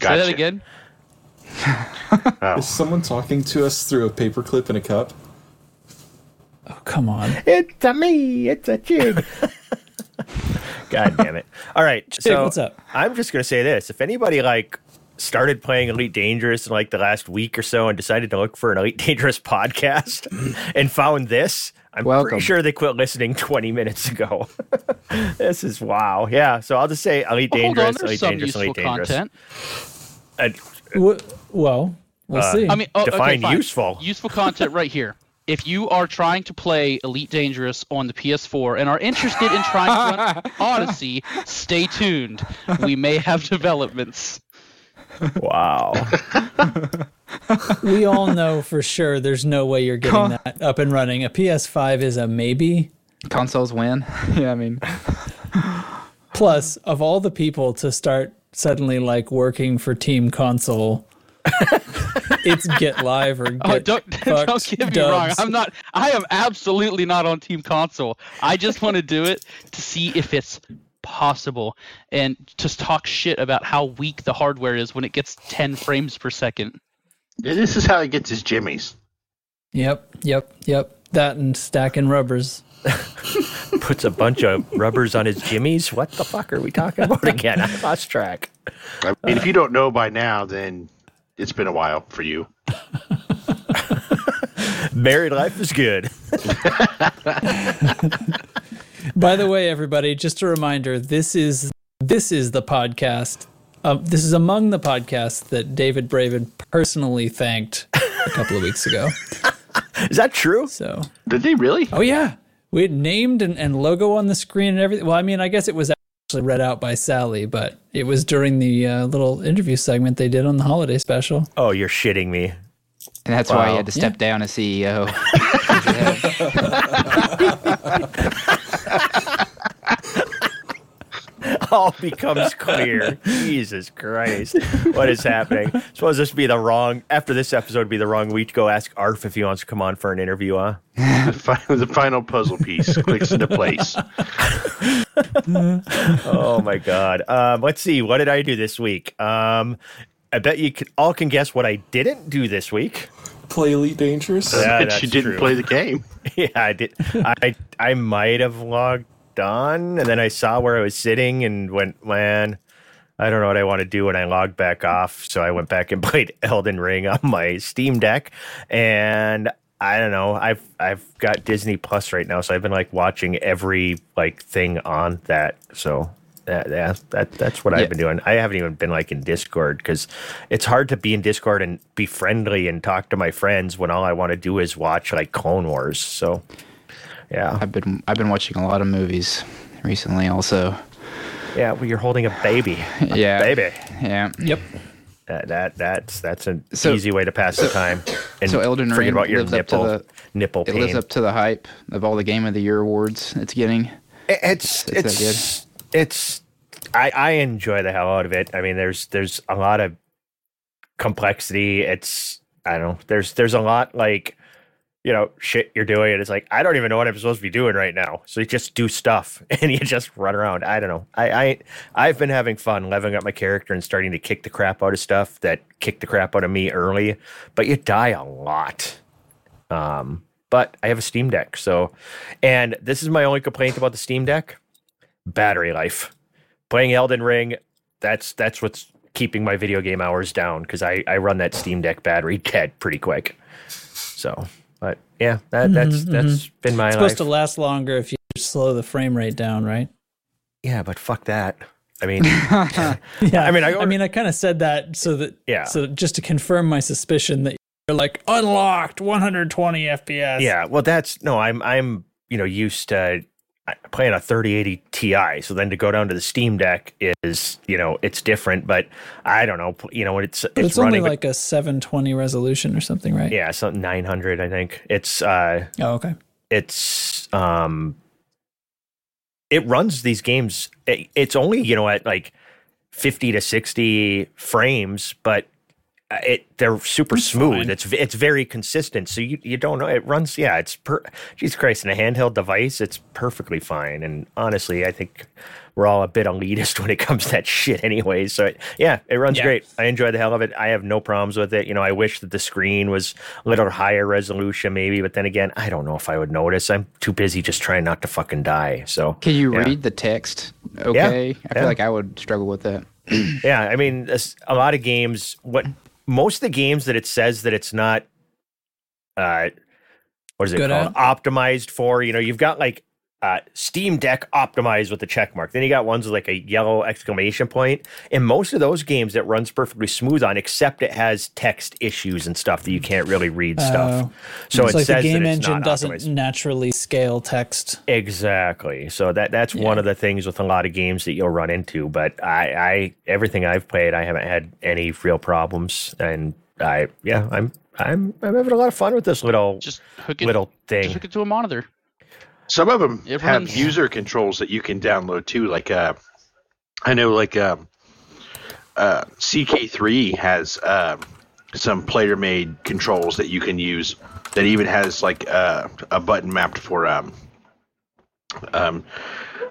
Say that again.
Oh.
Is someone talking to us through a paperclip in a cup?
Oh, come on.
It's a me. It's a jig. God damn it! All right, so
what's up?
I'm just gonna say this: if anybody like started playing Elite Dangerous in like the last week or so and decided to look for an Elite Dangerous podcast and found this, I'm
Welcome.
pretty sure they quit listening 20 minutes ago. this is wow. Yeah. So I'll just say Elite
Well, hold on,
Dangerous,
there's
Elite
some
Dangerous,
useful
Elite Dangerous.
content.
And
W- well, we'll
Uh,
see.
I mean, oh,
Define
fine.
useful.
Useful content right here. If you are trying to play Elite Dangerous on the PS4 and are interested in trying to run Odyssey, stay tuned. We may have developments.
wow.
we all know for sure there's no way you're getting that up and running. A PS5 is a maybe.
Consoles win. yeah, I mean,
Plus, of all the people to start suddenly like working for Team Console, it's Get Live or oh, Get
Oh, don't don't
Fucked
get me wrong. I'm not. I am absolutely not on Team Console. I just want to do it to see if it's possible and just talk shit about how weak the hardware is when it gets 10 frames per second.
This is how he gets his jimmies.
Yep, yep, yep. That and stacking rubbers.
Puts a bunch of rubbers on his jimmies. What the fuck are we talking about again? I lost track.
I mean, if you don't know by now, then it's been a while for you.
Married life is good.
By the way, everybody, just a reminder: this is this is the podcast. Um, this is among the podcasts that David Braben personally thanked a couple of weeks ago.
Is that true?
So,
Did they really?
oh yeah, we had named and, and logo on the screen and everything. Well, I mean, I guess it was actually read out by Sally, but it was during the uh, little interview segment they did on the holiday special.
Oh, you're shitting me.
and that's why he had to step
Yeah.
down as CEO.
all becomes clear. Jesus Christ. What is happening? Suppose this be the wrong after this episode be the wrong week to go ask Arf if he wants to come on for an interview, huh?
the, final puzzle piece clicks into place.
Oh my god. Um, let's see, what did I do this week? Um I bet you could, all can guess what I didn't do this week.
Play Elite Dangerous?
Yeah,
but
that's
you didn't
true.
play the game.
Yeah, I did. I I might have logged on, and then I saw where I was sitting and went, man, I don't know what I want to do, and I logged back off. So I went back and played Elden Ring on my Steam Deck, and I don't know. I've I've got Disney Plus right now, so I've been like watching every like thing on that. So. That, yeah, that that's what
Yeah.
I've been doing. I haven't even been like in Discord because it's hard to be in Discord and be friendly and talk to my friends when all I want to do is watch like Clone Wars. So, yeah,
I've been I've been watching a lot of movies recently. Also,
yeah. Well, you're holding a baby,
yeah,
baby.
yeah.
Yep.
That, that that's that's an
So-
easy way to pass the time. And
so Elden
forget
Ring
about your
lives up to
nipple
the-
nipple
It lives up to the hype of all the Game of the Year awards it's getting.
It's
that
it's it's I I enjoy the hell out of it. I mean, there's there's a lot of complexity. It's I don't know. There's there's a lot like you know shit you're doing. And it's like I don't even know what I'm supposed to be doing right now. So you just do stuff and you just run around. I don't know. I I I've been having fun leveling up my character and starting to kick the crap out of stuff that kicked the crap out of me early. But you die a lot. Um, but I have a Steam Deck, so and this is my only complaint about the Steam Deck: battery life. Playing Elden Ring, that's that's what's keeping my video game hours down because I I run that Steam Deck battery dead pretty quick. So, yeah, that mm-hmm, that's mm-hmm. that's been my
It's
life.
supposed to last longer if you slow the frame rate down, right?
yeah, but fuck that. I mean,
Yeah,
I mean, I
I mean, I kind of said that so that
Yeah.
so just to confirm my suspicion that you're like unlocked 120 FPS.
yeah. Well, that's no. I'm I'm you know used to playing a 3080 Ti. So then to go down to the Steam Deck is you know it's different. But I don't know. You know when it's
but it's,
running
only like a 720 resolution or something, right?
yeah, something 900. I think it's uh
Oh, okay.
it's um it runs these games it- it's only you know at like 50 to 60 frames but Uh, it they're super smooth.
fine.
It's it's very consistent. So you, you don't know it runs. Yeah, it's per. Jesus Christ, in a handheld device, it's perfectly fine. And honestly, I think we're all a bit elitist when it comes to that shit, anyway. So it, yeah, it runs
Yeah.
great. I enjoy the hell of it. I have no problems with it. You know, I wish that the screen was a little higher resolution, maybe. But then again, I don't know if I would notice. I'm too busy just trying not to fucking die. So
Can you
yeah.
read the text? Okay, I
yeah.
feel like I would struggle with that.
Yeah, I mean, a lot of games. What most of the games that it says that it's not, uh, what is it
Good
called? Optimized for. You know, you've got like uh, Steam Deck optimized with the check mark. Then you got ones with like a yellow exclamation point. In most of those games, it runs perfectly smooth on, except it has text issues and stuff that you can't really read stuff.
Oh.
so
it's
it
like
says
the game
that
engine doesn't
optimized.
naturally scale text.
Exactly. So that that's one of the things with a lot of games that you'll run into. But I, I everything I've played, I haven't had any real problems, and I yeah, I'm I'm I'm having a lot of fun with this little
Just hook it.
little thing.
Just hook it to a monitor.
Some of them have user controls that you can download too. Like uh, I know, like um, uh, CK3 has um, some player-made controls that you can use. That even has like uh, a button mapped for um, um,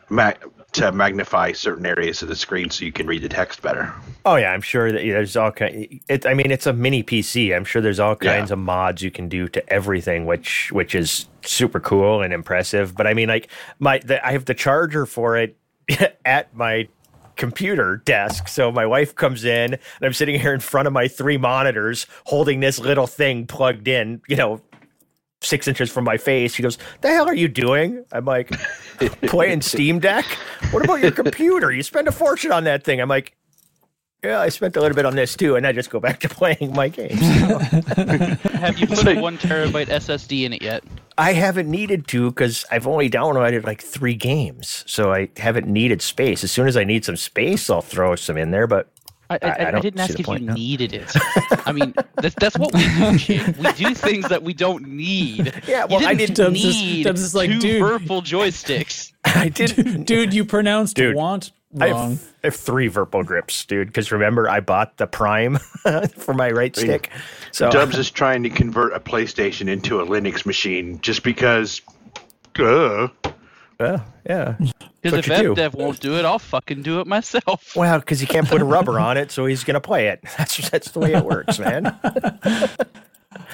ma- to magnify certain areas of the screen so you can read the text better.
Oh yeah, I'm sure that there's all kind. It, I mean, it's a mini PC. I'm sure there's all
Yeah.
kinds of mods you can do to everything, which which is super cool and impressive. But I mean, like my the, I have the charger for it at my computer desk. So my wife comes in and I'm sitting here in front of my three monitors holding this little thing plugged in, you know, six inches from my face. She goes, The hell are you doing? I'm like, playing Steam Deck? What about your computer? You spend a fortune on that thing. I'm like, yeah, I spent a little bit on this too, and I just go back to playing my games.
Have you put a one terabyte SSD in it yet?
I haven't needed to because I've only downloaded like three games, so I haven't needed space. As soon as I need some space, I'll throw some in there. But
I, I,
I- I
I, didn't ask if
point
you
now.
needed it. I mean, that's, that's what we do, Jake. We do things that we don't need.
Yeah, well,
you
I
didn't
didn't-
Dubs is-
need
Dubs is like,
two
dude.
purple joysticks.
I did.
Dude, you pronounced
Dude,
want
I
wrong.
have, I have three Virpil grips, dude. Because remember, I bought the Prime for my right stick. So
Dubs is trying to convert a PlayStation into a Linux machine just because. Uh,
uh, yeah.
Because if
you do.
FDev won't do it, I'll fucking do it myself.
Well, because you can't put a rubber on it, so he's gonna play it. That's that's the way it works, man.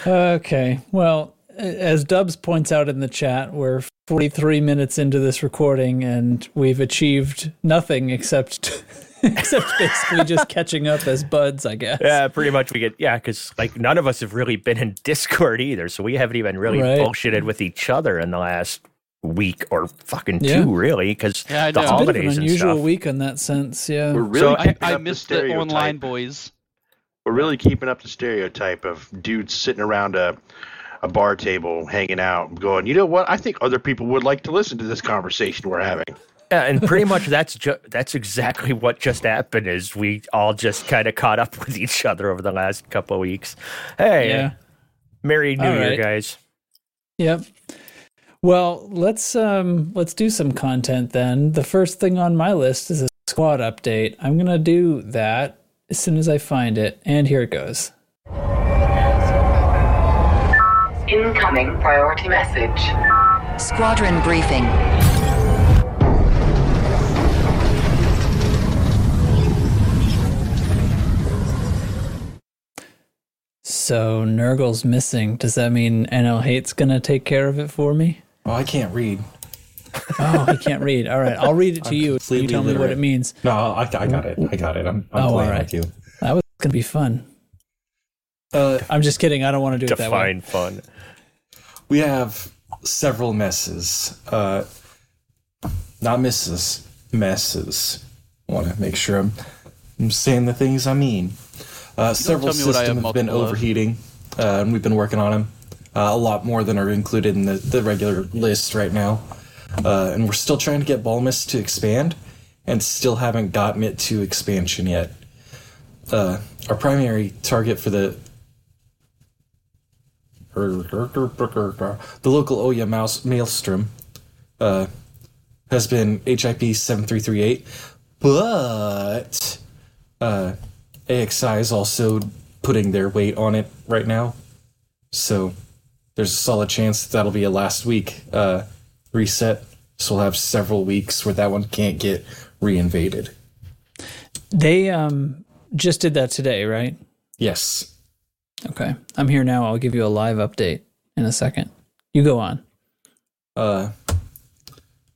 Okay. Well, as Dubs points out in the chat, we're 43 minutes into this recording and we've achieved nothing except except basically just catching up as buds, I guess.
Yeah, pretty much. We get yeah, because like none of us have really been in Discord either, so we haven't even really
Right.
bullshitted with each other in the last week or fucking
Yeah.
two, really, because
Yeah, I
the
know.
It's a bit of an
holidays and
unusual
stuff.
week in that sense, yeah.
we're really
So
I, I missed the
stereotype.
online boys.
We're really keeping up the stereotype of dudes sitting around a a bar table, hanging out, going, you know what? I think other people would like to listen to this conversation we're having.
Yeah, and pretty much that's ju- that's exactly what just happened. Is we all just kind of caught up with each other over the last couple of weeks. Hey,
Yeah.
Merry New
All
Year,
right.
guys!
Yep. Well, let's um let's do some content then. The first thing on my list is a squad update. I'm going to do that as soon as I find it. And here it goes.
Incoming priority message.
Squadron briefing.
So Nurgle's missing. Does that mean NL Hate's gonna take care of it for me?
Oh, I can't read.
Oh, he can't read. All right, I'll read it to
I'm
you. You
completely
tell me what it means.
No, I, I got it. I got it. I'm, I'm
Oh,
playing
alright.
with you.
That was gonna be fun.
Uh,
I'm just kidding. I don't want to do it that way.
Define fun.
we have several messes. Uh, not misses, messes. I want to make sure I'm, I'm saying the things I mean. Uh, several
tell me
systems
have
have been overheating, uh, and we've been working on them. Uh, a lot more than are included in the, the regular list right now. Uh, and we're still trying to get Balmus to expand, and still haven't gotten it to expansion yet. Uh, our primary target for the the local Oya mouse maelstrom uh, has been HIP seven three three eight, but uh, AXI is also putting their weight on it right now. So there's a solid chance that that'll be a last week uh, reset. So we'll have several weeks where that one can't get reinvaded.
They um just did that today, right?
Yes.
Okay. I'm here now. I'll give you a live update in a second. You go on.
Uh,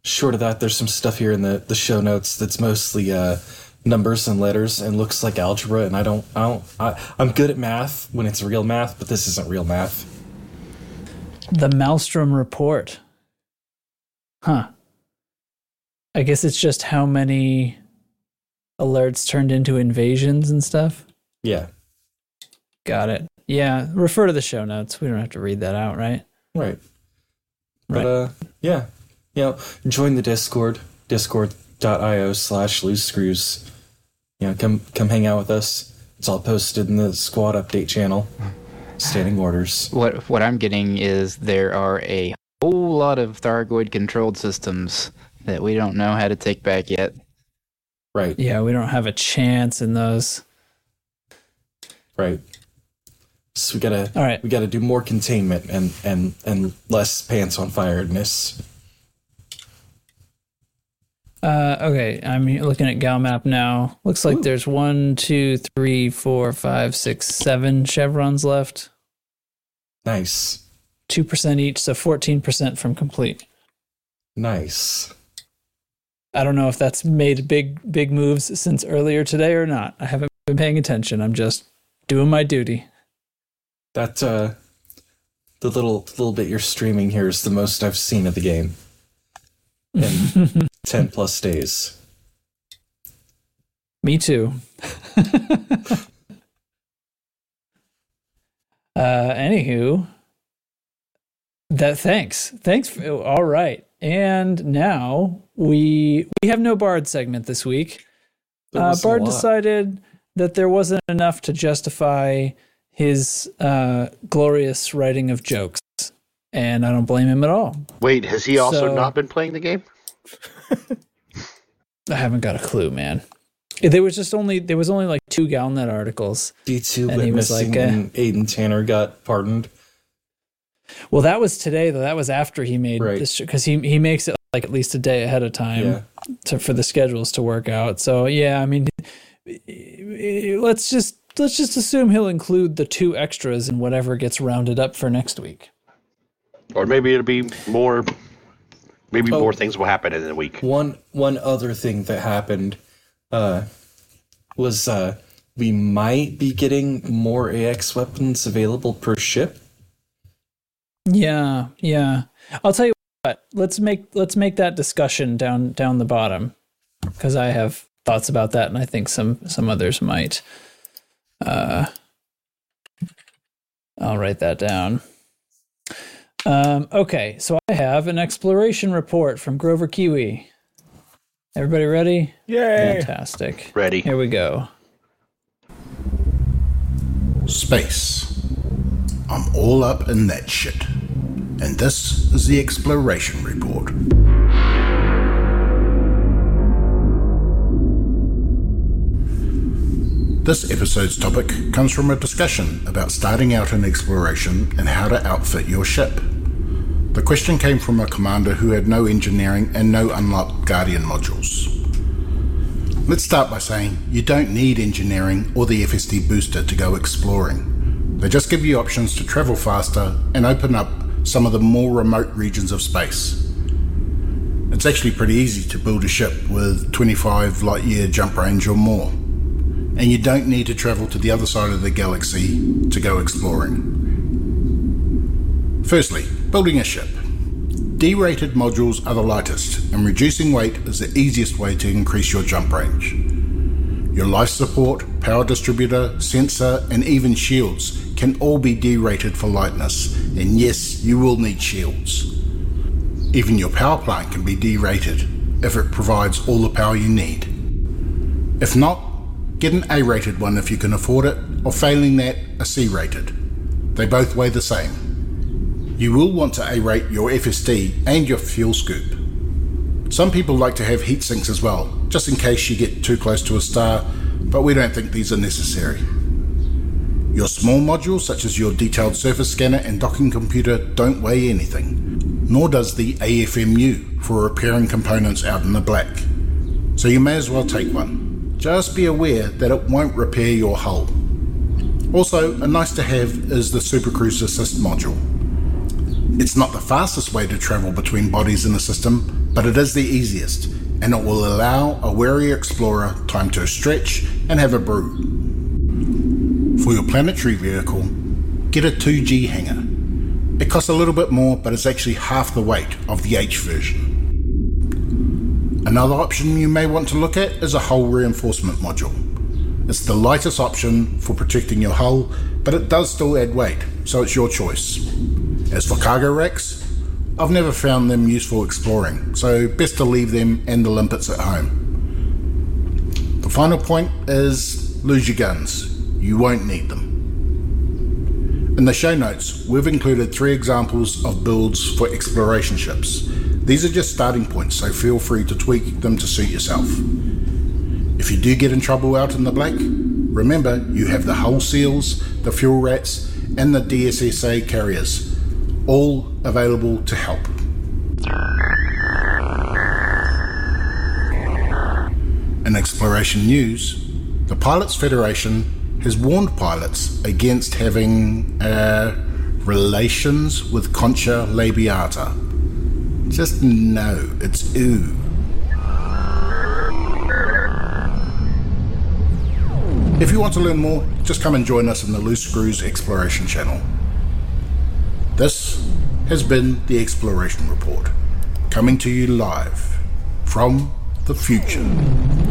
short of that, there's some stuff here in the, the show notes that's mostly uh, numbers and letters and looks like algebra. And I don't, I don't, I, I'm good at math when it's real math, but this isn't real math.
The Maelstrom report. Huh. I guess it's just how many alerts turned into invasions and stuff.
Yeah.
Got it. Yeah. Refer to the show notes. We don't have to read that out, right?
Right.
Right.
But uh, yeah, you know, join the Discord, discord.io slash loose screws. You know, come come hang out with us. It's all posted in the squad update channel. Standing orders.
What what I'm getting is there are a whole lot of Thargoid controlled systems that we don't know how to take back yet.
Right,
Yeah, we don't have a chance in those.
right. So we gotta
All right.
we gotta do more containment and and and less pants on firedness.
Uh, okay, I'm looking at Gal Map now. Looks like Ooh. there's one, two, three, four, five, six, seven chevrons left.
Nice.
2% each, so 14% from complete.
Nice.
I don't know if that's made big, big moves since earlier today or not. I haven't been paying attention. I'm just doing my duty.
That, uh, the little, little bit you're streaming here is the most I've seen of the game. And 10 plus days.
Me too. uh, anywho, that thanks. Thanks. For, oh, all right. And now we we have no Bard segment this week. Uh, Bard decided that there wasn't enough to justify his uh, glorious writing of jokes, and I don't blame him at all.
Wait, has he also
so,
not been playing the game?
I haven't got a clue, man. There was just only there was only like two Galnet articles.
D2
And he was like,
and Aden Tanner got pardoned.
Well, that was today though. That was after he made
Right.
this because he he makes it like at least a day ahead of time
Yeah.
to for the schedules to work out. So yeah, I mean, let's just let's just assume he'll include the two extras in whatever gets rounded up for next week.
Or maybe it'll be more. Maybe
Oh.
more things will happen in the week.
One one other thing that happened uh was uh we might be getting more AX weapons available per ship.
Yeah, yeah. I'll tell you what. Let's make let's make that discussion down down the bottom because I have thoughts about that, and I think some some others might. Uh, I'll write that down. Um, okay, so I have an exploration report from Grover Kiwi. Everybody ready?
Yay!
Fantastic.
Ready.
Here we go.
Space. I'm all up in that shit. And this is the exploration report. This episode's topic comes from a discussion about starting out in exploration and how to outfit your ship. The question came from a commander who had no engineering and no unlocked Guardian modules. Let's start by saying you don't need engineering or the FSD booster to go exploring. They just give you options to travel faster and open up some of the more remote regions of space. It's actually pretty easy to build a ship with 25 light year jump range or more, and you don't need to travel to the other side of the galaxy to go exploring. Firstly, building a ship. D rated modules are the lightest, and reducing weight is the easiest way to increase your jump range. Your life support, power distributor, sensor, and even shields can all be D rated for lightness, and yes, you will need shields. Even your power plant can be D rated if it provides all the power you need. If not, get an A rated one if you can afford it, or failing that, a C rated. They both weigh the same. You will want to A rate your FSD and your fuel scoop. Some people like to have heat sinks as well, just in case you get too close to a star, but we don't think these are necessary. Your small modules, such as your detailed surface scanner and docking computer, don't weigh anything, nor does the AFMU for repairing components out in the black. So you may as well take one. Just be aware that it won't repair your hull. Also, a nice to have is the Super Cruise Assist module. It's not the fastest way to travel between bodies in the system, but it is the easiest, and it will allow a wary explorer time to stretch and have a brew. For your planetary vehicle, get a 2G hangar. It costs a little bit more, but it's actually half the weight of the H version. Another option you may want to look at is a hull reinforcement module. It's the lightest option for protecting your hull, but it does still add weight, so it's your choice. As for cargo racks, I've never found them useful exploring, so best to leave them and the limpets at home. The final point is lose your guns. You won't need them. In the show notes, we've included three examples of builds for exploration ships. These are just starting points, so feel free to tweak them to suit yourself. If you do get in trouble out in the black, remember you have the hull seals, the fuel rats, and the DSSA carriers, all available to help. In exploration news, the Pilots Federation has warned pilots against having uh, relations with Concha labiata. Just no, it's ooh. If you want to learn more, just come and join us in the Loose Screws Exploration channel. This has been the Exploration Report, coming to you live from the future.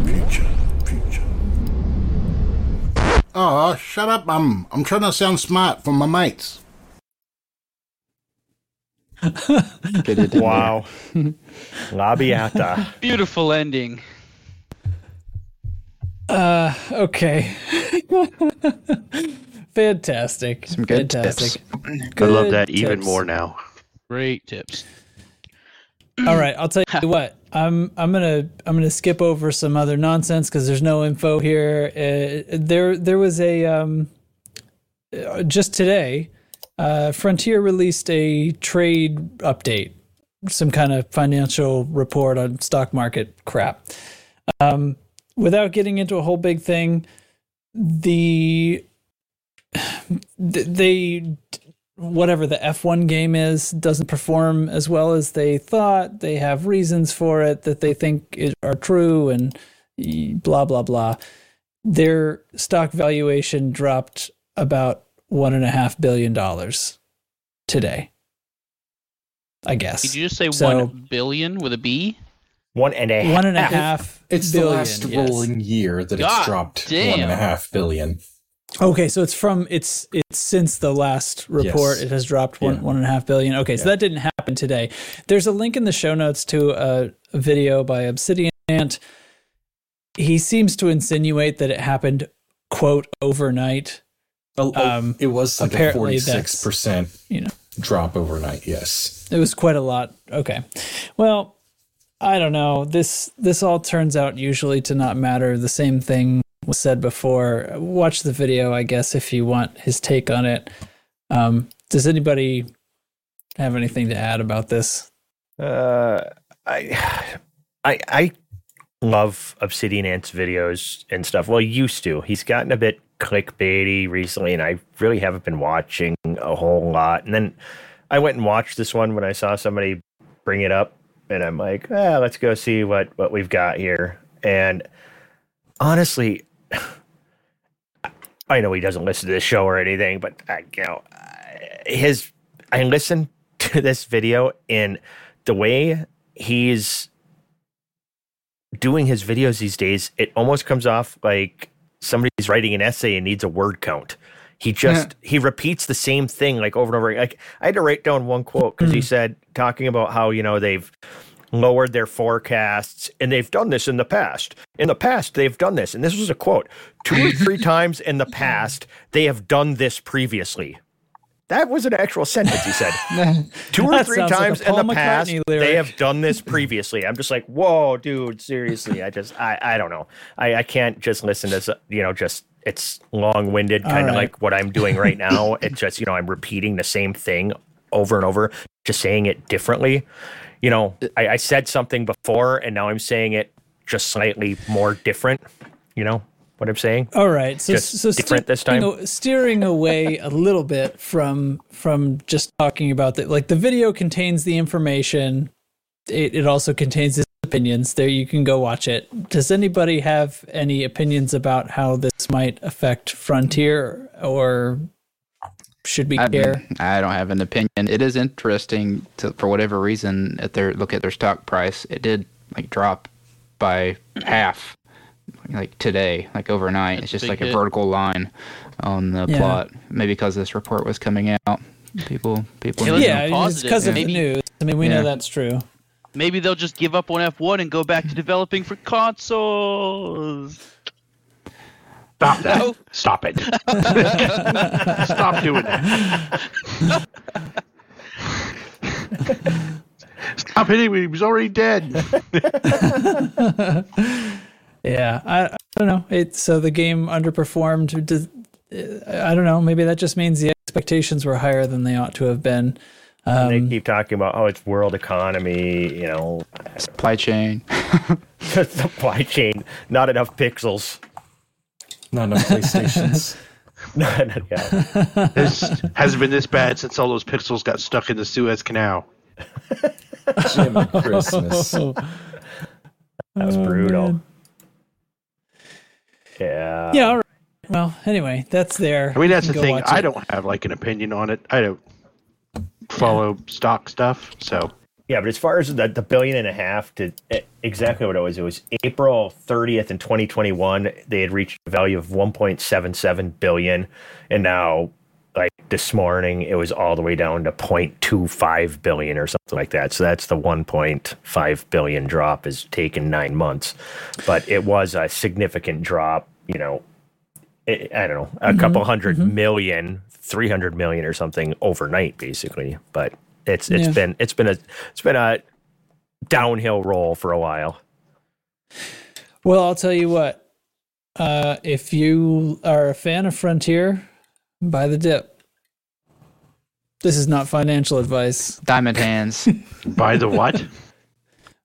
Future, future. Oh, shut up, Mum. I'm trying to sound smart for my mates.
wow. Labiata.
Beautiful ending.
Uh, okay. Fantastic.
Some good
Fantastic.
I love
Good
that even more now.
Great tips.
All right, I'll tell you what. I'm I'm gonna I'm gonna skip over some other nonsense because there's no info here. Uh, there there was a um, uh, just today. Uh, Frontier released a trade update, some kind of financial report on stock market crap. Um, without getting into a whole big thing, the th- they whatever the F1 game is doesn't perform as well as they thought. They have reasons for it that they think are true and blah, blah, blah. Their stock valuation dropped about one and a half billion dollars today. I guess.
Did you just say
So-
one billion with a B?
One and a
One and a
half.
half.
It's the
billion,
last
yes.
rolling year that
God
it's dropped
damn.
one and a half billion.
Okay, so it's from it's it's since the last report
Yes.
it has dropped one
Yeah.
one and a half billion. Okay, so that didn't happen today. There's a link in the show notes to a, a video by Obsidian Ant. He seems to insinuate that it happened quote overnight.
Oh, oh,
Um,
it was like a forty-six percent
You know,
drop overnight. Yes.
it was quite a lot. Okay, well, I don't know. This this all turns out usually to not matter. The same thing said before. Watch the video, I guess, if you want his take on it. Um, does anybody have anything to add about this?
Uh, I, I, I love Obsidian Ant's videos and stuff. Well, used to. He's gotten a bit clickbaity recently, and I really haven't been watching a whole lot. And then I went and watched this one when I saw somebody bring it up, and I'm like, ah, let's go see what what we've got here. And honestly, I know he doesn't listen to this show or anything, but I, you know, uh, his I listened to this video and the way he's doing his videos these days, it almost comes off like somebody's writing an essay and needs a word count. He just he repeats the same thing like over and over. Like I had to write down one quote because he mm. said talking about how you know they've lowered their forecasts and they've done this in the past. In the past, they've done this, and this was a quote: two or three times in the past, they have done this previously. That was an actual sentence he said. Two or
That
three
sounds like
times in the past,
lyric.
they have done this previously. I'm just like, whoa, dude, seriously. I just, I, I don't know. I, I can't just listen to, you know, just it's long-winded, kind of
right.
like what I'm doing right now. it's just you know I'm repeating the same thing over and over, just saying it differently. You know, I, I said something before, and now I'm saying it just slightly more different. You know what I'm saying?
All right, so
Just
so
different this
steering
time?
a- steering away a little bit from from just talking about the like the video contains the information. It it also contains his opinions. There, you can go watch it. Does anybody have any opinions about how this might affect Frontier, or should we
I,
care?
I don't have an opinion. It is interesting to, for whatever reason. At their look at their stock price, it did like drop by half, like today, like overnight. it's just
big
like a vertical line on the
Yeah.
plot. Maybe because this report was coming out, people people.
Hey,
Yeah,
be
it's
positive.
because of the news. I mean, we
Yeah.
know that's true.
Maybe they'll just give up on F1 and go back to developing for consoles.
Stop that.
No.
Stop it. Stop doing that. Stop hitting me. He was already dead.
Yeah, I, I don't know. It so the game underperformed. Does, I don't know. Maybe that just means the expectations were higher than they ought to have been.
they
Um,
keep talking about oh, it's world economy. You know,
Supply chain.
supply chain, not enough pixels.
Not enough PlayStations.
No, yeah.
This hasn't been this bad since all those pixels got stuck in the Suez Canal.
Jimmy Christmas.
That was
Oh,
brutal.
man.
Yeah.
yeah. All right. Well, anyway, that's there.
I mean, that's the thing. I
it.
don't have like an opinion on it. I don't follow stock stuff. So
Yeah, but as far as the, the billion and a half to eh, exactly what it was, it was April 30th in 2021. They had reached a value of 1.77 billion, and now, like this morning, it was all the way down to 0.25 billion or something like that. So that's the 1.5 billion drop has taken nine months, but it was a significant drop. You know, it, I don't know, a mm-hmm. couple 100 mm-hmm. million, 300 million or something overnight, basically. But it's it's
Yeah.
been it's been a it's been a downhill roll for a while.
Well, I'll tell you what. Uh, if you are a fan of Frontier, buy the dip. This is not financial advice.
Diamond hands.
by the what?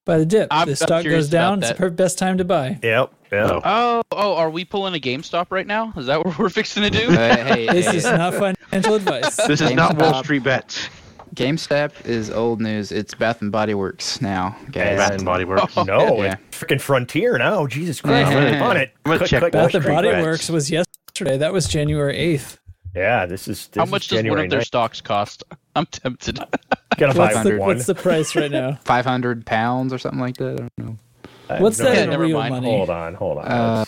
Buy the dip.
I'm-
the stock goes down.
about
It's
that.
the best time to buy.
Yep. Yeah.
Oh.
Oh, oh, are we pulling a GameStop right now? Is that what we're fixing to do?
Uh, hey,
This
hey,
is not financial advice.
This is not Wall Street bets.
GameStop is old news. It's Bath and Body Works now, guys.
Bath and Body Works.
No,
Yeah.
it's freaking Frontier now. Jesus Christ.
Yeah.
on it. Click,
check
click,
Bath and Body
bets.
Works was yesterday. That was January eighth.
Yeah, this is this
How
is
much does one of their
9th.
stocks cost? I'm tempted.
Gonna
What's the,
one.
what's the price right now?
500 pounds or something like that. I don't know.
I
What's
no
that
idea.
in
never
real
mind.
money?
Hold on, hold on.
Uh,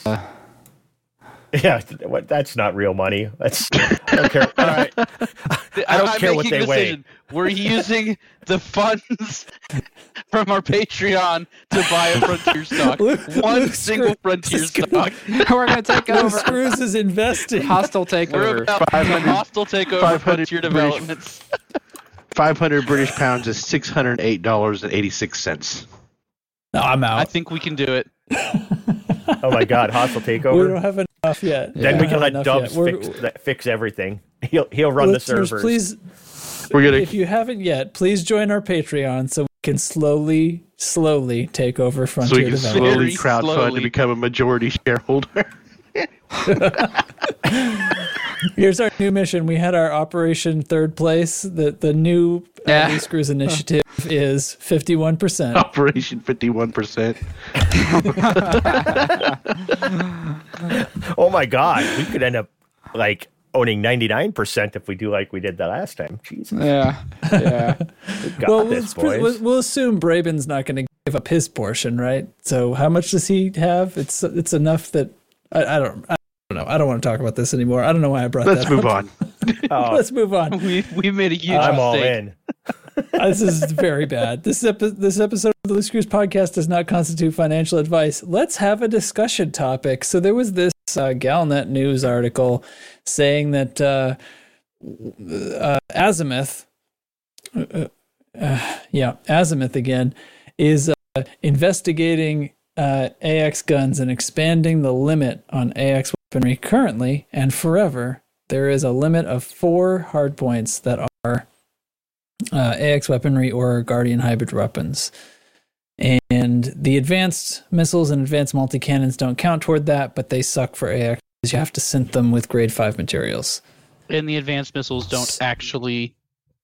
yeah, what, that's not real money. That's I don't care.
All right.
I don't
I'm
care what they
a
weigh.
We're using the funds from our Patreon to buy a Frontier stock.
Luke-
One
Luke
single
Scrooge
Frontier
is gonna-
stock.
we're gonna take
Luke
over.
Screws is investing.
Hostile takeover.
We're
takeover.
about
500
hostile takeover
500
Frontier
British-
Developments.
500 British pounds is $608.86.
No, I'm out.
I think we can do it.
Oh my God, hostile takeover.
we don't have enough yet.
then
Yeah.
we can
don't
let
have
Dubs fix that, fix everything. He'll he'll run the
listeners,
servers.
Please,
We're gonna
if you haven't yet, please join our Patreon so we can slowly, slowly take over Frontier.
so
Frontier
we can
Development.
slowly
Very
crowdfund
slowly.
to become a majority shareholder.
Here's our new mission. We had our Operation Third Place. The the new uh,
Yeah.
Loose Screws initiative is 51 percent.
Operation 51%.
oh my God, we could end up like owning ninety nine percent if we do like we did the last time. Jesus,
Yeah, yeah.
got
Well,
this,
we'll,
boys.
we'll, we'll assume Braben's not going to give up his portion, right? So how much does he have? It's it's enough that I, I don't I don't know. I don't want to talk about this anymore. I don't know why I brought
Let's
that.
move
up.
on.
Let's move on.
We we made a huge
I'm all in.
Uh, this is very bad. This epi- this episode of the Loose Screws podcast does not constitute financial advice. Let's have a discussion topic. So there was this uh, Galnet news article saying that uh, uh, Azimuth, uh, uh, yeah, Azimuth again, is uh, investigating uh, AX guns and expanding the limit on AX weaponry currently and forever, there is a limit of four hard points that are uh, AX weaponry or Guardian hybrid weapons. And the advanced missiles and advanced multi cannons don't count toward that, but they suck for AX because you have to synth them with grade 5 materials.
And the advanced missiles don't actually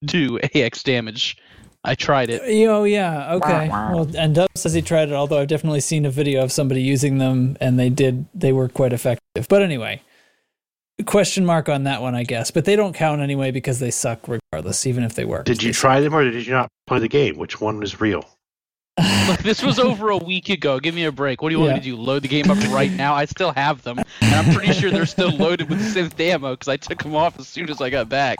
do AX damage. I tried it.
Oh yeah, okay. Well, and Dub says he tried it, although I've definitely seen a video of somebody using them, and they did. They were quite effective. But anyway, question mark on that one, I guess. But they don't count anyway because they suck regardless, even if they work.
Did you try them or did you not play the game? Which one is real?
Look, this was over a week ago. Give me a break. What do you want
Yeah.
me to do? Load the game up right now? I still have them, and I'm pretty sure they're still loaded with synth ammo because I took them off as soon as I got back.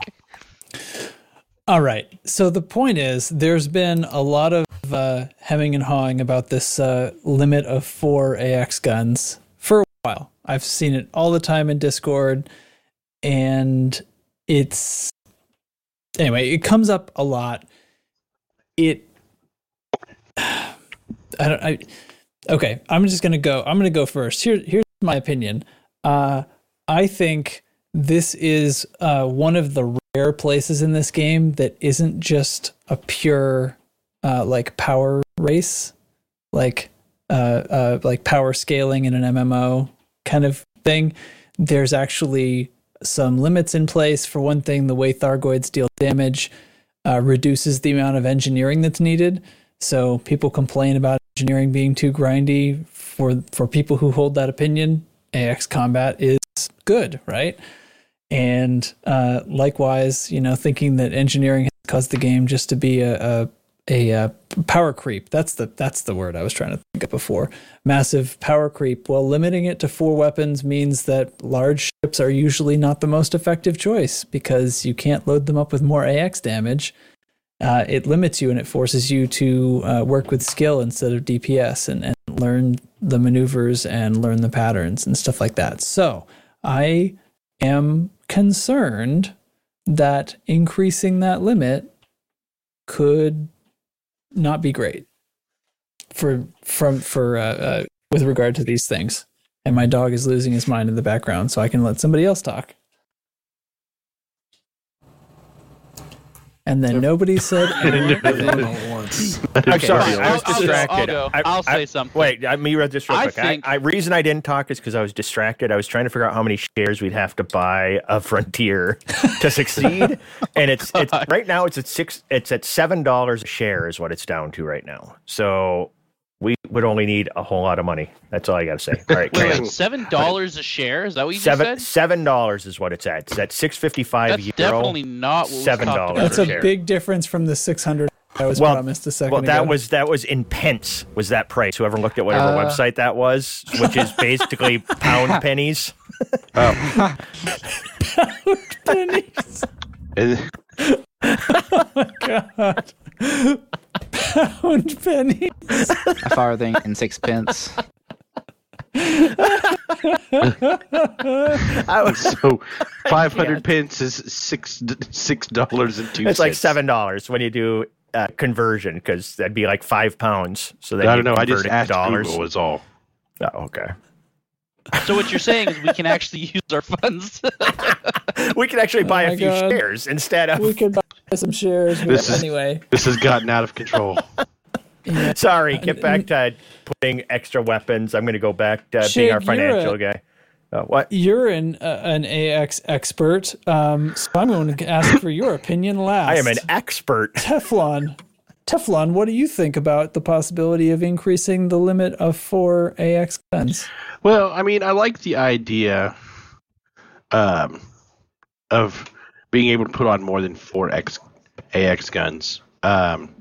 All right. So the point is, there's been a lot of uh, hemming and hawing about this uh, limit of four AX guns for a while. I've seen it all the time in Discord, and it's anyway. It comes up a lot. It. I don't. I. Okay. I'm just gonna go. I'm gonna go first. Here. Here's my opinion. Uh, I think this is uh, one of the rare places in this game that isn't just a pure uh, like power race, like uh, uh, like power scaling in an MMO kind of thing. There's actually some limits in place. For one thing, the way Thargoids deal damage uh, reduces the amount of engineering that's needed. So people complain about engineering being too grindy. For for people who hold that opinion, AX combat is good, right? And uh, likewise, you know, thinking that engineering has caused the game just to be a, a a uh, power creep. That's the that's the word I was trying to think of before. Massive power creep. Well, limiting it to four weapons means that large ships are usually not the most effective choice because you can't load them up with more AX damage. Uh, it limits you and it forces you to uh, work with skill instead of DPS and, and learn the maneuvers and learn the patterns and stuff like that. So I am concerned that increasing that limit could not be great for from for uh, uh, with regard to these things. And my dog is losing his mind in the background, so I can let somebody else talk. And then nobody said anything.
all at once.
I'm sorry,
fine.
I was
I'll- I'll go,
distracted.
I'll go.
I,
I'll
I-
say something.
Wait, let me read this real
I
quick.
think-
I, I reason I didn't talk is because I was distracted. I was trying to figure out how many shares we'd have to buy of Frontier to succeed, and it's it's right now it's at six. It's at seven dollars a share is what it's down to right now. So we would only need a whole lot of money. That's all I got to say. All right,
Wait, wait, seven dollars a share? Is that what you
seven
just said?
seven dollars is what it's at. It's at six fifty five
That's
euro.
definitely not what
$7
That's a
share.
big difference from the 600 I was
Well,
promised a second
Well, that
ago.
was that was in pence. Was that price? Whoever looked at whatever
Uh,
website that was, which is basically pound pennies. Oh.
pound pennies.
oh my
God. Pound penny.
A farthing and sixpence.
I was,
so five hundred pence is six six dollars and two.
it's like seven dollars when you do uh, conversion because that'd be like five pounds. So then
I don't know. I just
it
asked
dollars.
Google was all.
Oh, okay.
So what you're saying is we can actually use our funds.
We can actually buy
my
a few
God.
shares instead of.
We could buy some shares.
This is-
anyway,
This has gotten out of control.
Sorry, get back to putting extra weapons. I'm going to go back to being our financial
a-
guy. Uh, what?
you're an uh, an AX expert, um, so I'm going to ask for your opinion last.
I am an expert.
Teflon. Teflon, what do you think about the possibility of increasing the limit of four AX guns?
Well, I mean, I like the idea um, of being able to put on more than four X AX guns. Um,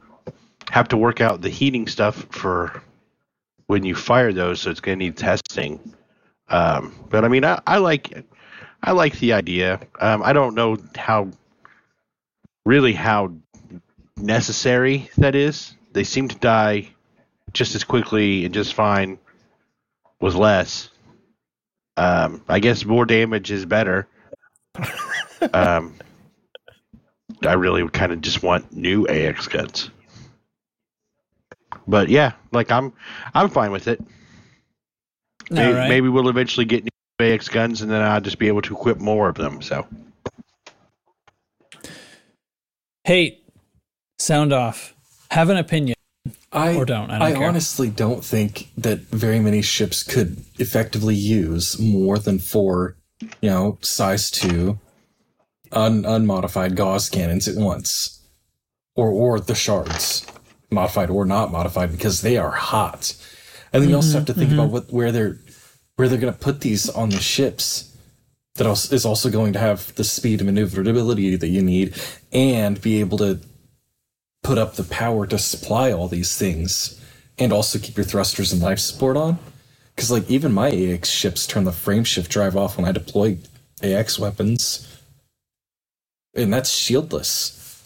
have to work out the heating stuff for when you fire those, so it's going to need testing. Um, but I mean, I, I like I like the idea. Um, I don't know how really how necessary that is. They seem to die just as quickly and just fine was less. Um, I guess more damage is better. um, I really kind of just want new AX guns. But yeah, like I'm, I'm fine with it. Maybe,
right.
maybe we'll eventually get new AX guns, and then i'll just be able to equip more of them. So
Hate, sound off. Have an opinion.
I
Or don't, I don't care.
honestly don't think that very many ships could effectively use more than four, you know, size two, un- unmodified Gauss cannons at once, or or the shards, modified or not modified, because they are hot. And then you also mm-hmm, have to think mm-hmm. about what where they're where they're going to put these on the ships. That is also going to have the speed and maneuverability that you need, and be able to put up the power to supply all these things and also keep your thrusters and life support on. Because, like, even my AX ships turn the frame shift drive off when I deploy AX weapons. And that's shieldless.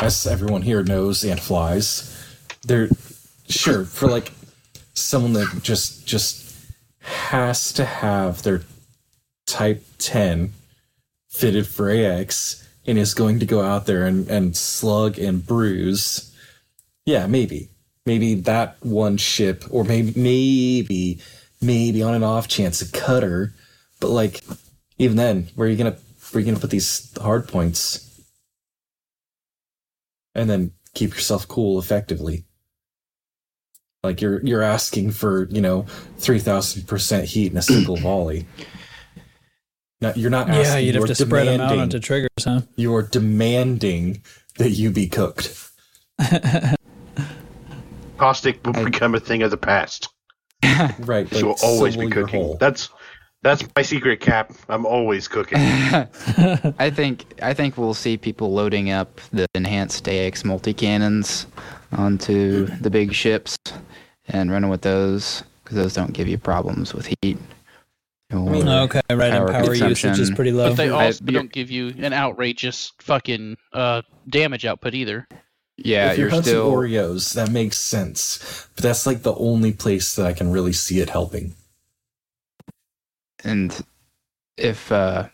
As everyone here knows and flies. They're sure for like someone that just just has to have their type 10 fitted for AX and is going to go out there and, and slug and bruise, yeah, maybe. Maybe that one ship, or maybe, maybe, maybe on an off chance, a cutter. But like, even then, where are you gonna, where are you gonna put these hard points? And then keep yourself cool effectively. Like you're you're asking for you know three thousand percent heat in a single volley. Now, you're not asking.
Yeah, you'd have
you're
to spread them out onto triggers, huh?
you're demanding that you be cooked.
caustic will become a thing of the past.
Right.
She will
so
always
will
be cooking. That's that's my secret, Cap. I'm always cooking.
I think I think we'll see people loading up the enhanced AX multi cannons onto the big ships and running with those because those don't give you problems with heat. Or
Okay, right. And
power
power usage is pretty low.
But they also
you're-
don't give you an outrageous fucking uh, damage output either.
Yeah,
if you're,
you're
hunting
still
Oreos, that makes sense. But that's like the only place that I can really see it helping.
and if uh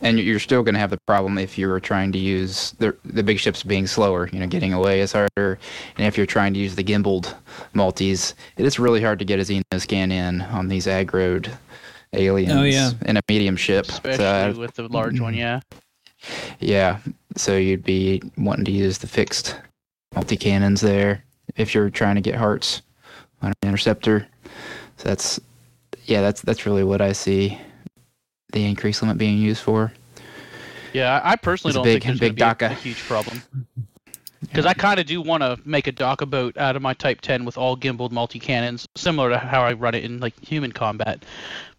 and you're still going to have the problem if you're trying to use the the big ships being slower you know getting away is harder and if you're trying to use the gimbaled multis it is really hard to get a xenoscan in on these aggroed aliens
Oh, yeah.
in a medium ship So,
Especially
uh,
with the large one, yeah.
yeah so you'd be wanting to use the fixed multi cannons there if you're trying to get hearts on an interceptor so that's yeah that's that's really what i see the increase limit being used for
Yeah, I I personally
It's a
don't
big-
think there's
big
going a, a huge problem. Because I kind of do want to make a DACA boat out of my Type 10 with all gimbaled multi cannons, similar to how I run it in like human combat.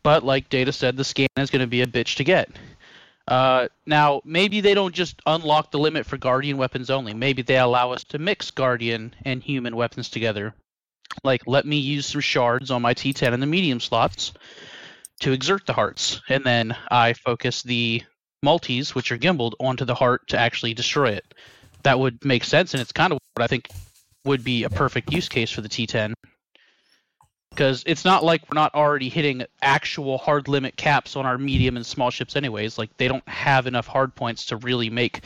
But like Data said, the scan is going to be a bitch to get. Uh, now, maybe they don't just unlock the limit for Guardian weapons only. Maybe they allow us to mix Guardian and human weapons together. Like, let me use some shards on my T10 in the medium slots to exert the hearts, and then I focus the multis, which are gimbaled, onto the heart to actually destroy it. That would make sense, and it's kind of what I think would be a perfect use case for the T10. Because it's not like we're not already hitting actual hard limit caps on our medium and small ships, anyways. Like, they don't have enough hard points to really make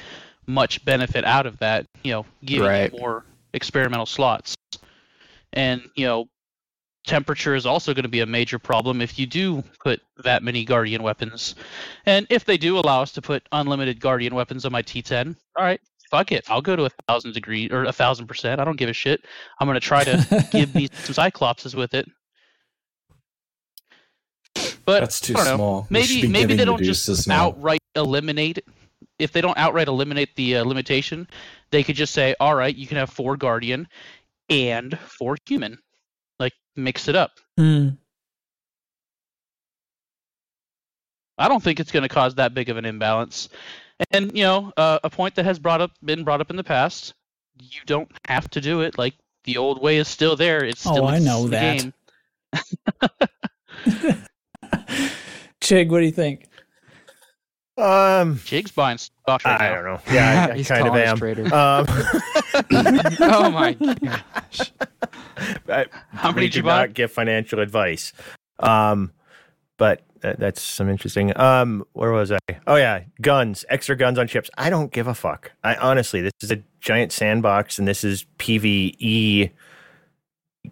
much benefit out of that, you know, giving
Right.
more experimental slots. And, you know, temperature is also going to be a major problem if you do put that many guardian weapons and if they do allow us to put unlimited guardian weapons on my t10 all right fuck it i'll go to a thousand degree or a thousand percent i don't give a shit i'm going to try to give me some cyclopses with it but
That's too
know.
small.
Maybe maybe they don't just outright eliminate if they don't outright eliminate the uh, limitation they could just say all right you can have four guardian and four human like mix it up
Hmm.
I don't think it's going to cause that big of an imbalance. And you know, uh, a point that has brought up been brought up in the past. You don't have to do it. Like the old way is still there. It's still
Oh,
still
I know
the
that.
game.
Chig, what do you think?
Um,
Jig's buying stock right
I
now.
don't know. Yeah, I, I
He's
kind of
calling us
am.
traitor.
Um,
oh my gosh
I,
How many
we
did you
do
buy?
not give financial advice. Um, but that, that's some interesting. Um, where was I? Oh yeah, guns, extra guns on ships. I don't give a fuck. I honestly, this is a giant sandbox, and this is PVE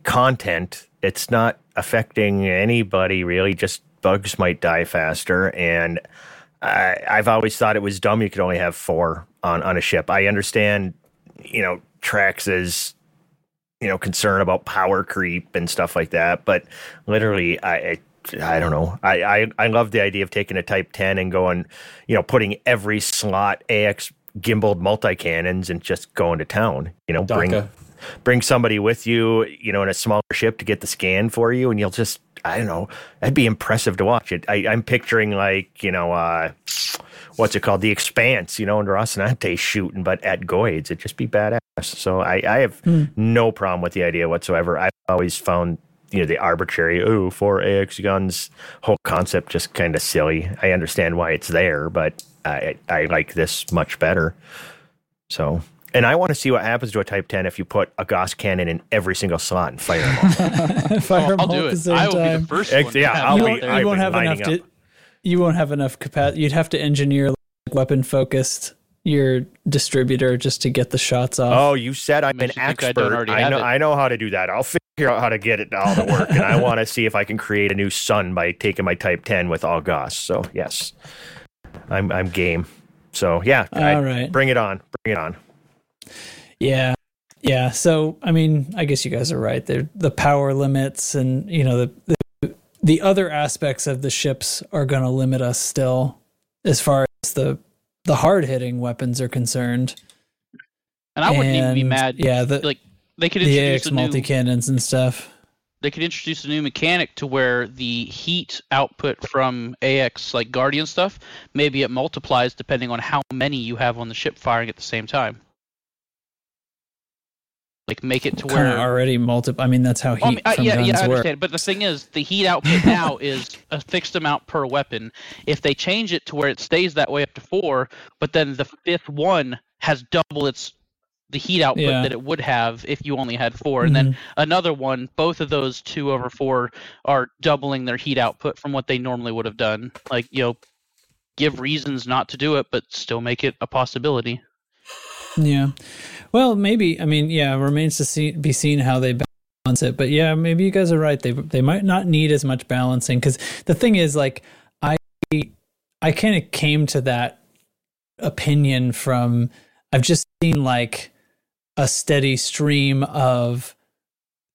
content. It's not affecting anybody really. Just bugs might die faster. And I, I've always thought it was dumb you could only have four on, on a ship. I understand, you know, Trax's, you know, concern about power creep and stuff like that. But literally, I, I I don't know. I, I I love the idea of taking a Type 10 and going, you know, putting every slot AX gimbaled multi cannons and just going to town. You know, bring bring somebody with you, you know, in a smaller ship to get the scan for you, and you'll just I don't know. That'd be impressive to watch. It. I, I'm picturing like you know, uh, what's it called, The Expanse, you know, under Rocinante shooting, but at Goids, it'd just be badass. So I I have no problem with the idea whatsoever. I've always found you know the arbitrary oh four AX guns whole concept just kind of silly. I understand why it's there, but I I like this much better. So. And I want to see what happens to a Type 10 if you put a Gauss cannon in every single slot and fire them all.
Fire them
I'll
all
do it.
same
I will be the first
Ex-
one.
yeah, I'll
you
be,
won't.
I've
you won't have enough to. You won't have enough capacity. You'd have to engineer like, weapon focused your distributor just to get the shots off.
Oh, you said I'm an
Makes you think I
expert.
already
I, know. I know how to do that. I'll figure out how to get it all to work. and I want to see if I can create a new sun by taking my Type 10 with all Gauss. So yes, I'm I'm game. So yeah, I-
All right.
bring it on. Bring it on.
Yeah. Yeah. So, I mean, I guess you guys are right. They're, the power limits and, you know, the, the, the other aspects of the ships are going to limit us still as far as the, the hard hitting weapons are concerned.
And I wouldn't even be mad.
Yeah. The,
Like they could
the
introduce
AX
a new,
multi cannons and stuff.
they could introduce a new mechanic to where the heat output from AX like Guardian stuff maybe it multiplies depending on how many you have on the ship firing at the same time. Like make it to
Kind
where
already multi. I mean, that's how heat
Well, I mean, I-
from
yeah,
guns
yeah, I
work.
understand. But the thing is, the heat output now is a fixed amount per weapon. If they change it to where it stays that way up to four, but then the fifth one has double its the heat output
Yeah.
that it would have if you only had four, and then mm-hmm. another one, both of those two over four are doubling their heat output from what they normally would have done. Like you know, give reasons not to do it, but still make it a possibility.
Yeah. Well, maybe. I mean, yeah, remains to see, be seen how they balance it. But yeah, maybe you guys are right. They they might not need as much balancing because the thing is, like, I I kind of came to that opinion from I've just seen like a steady stream of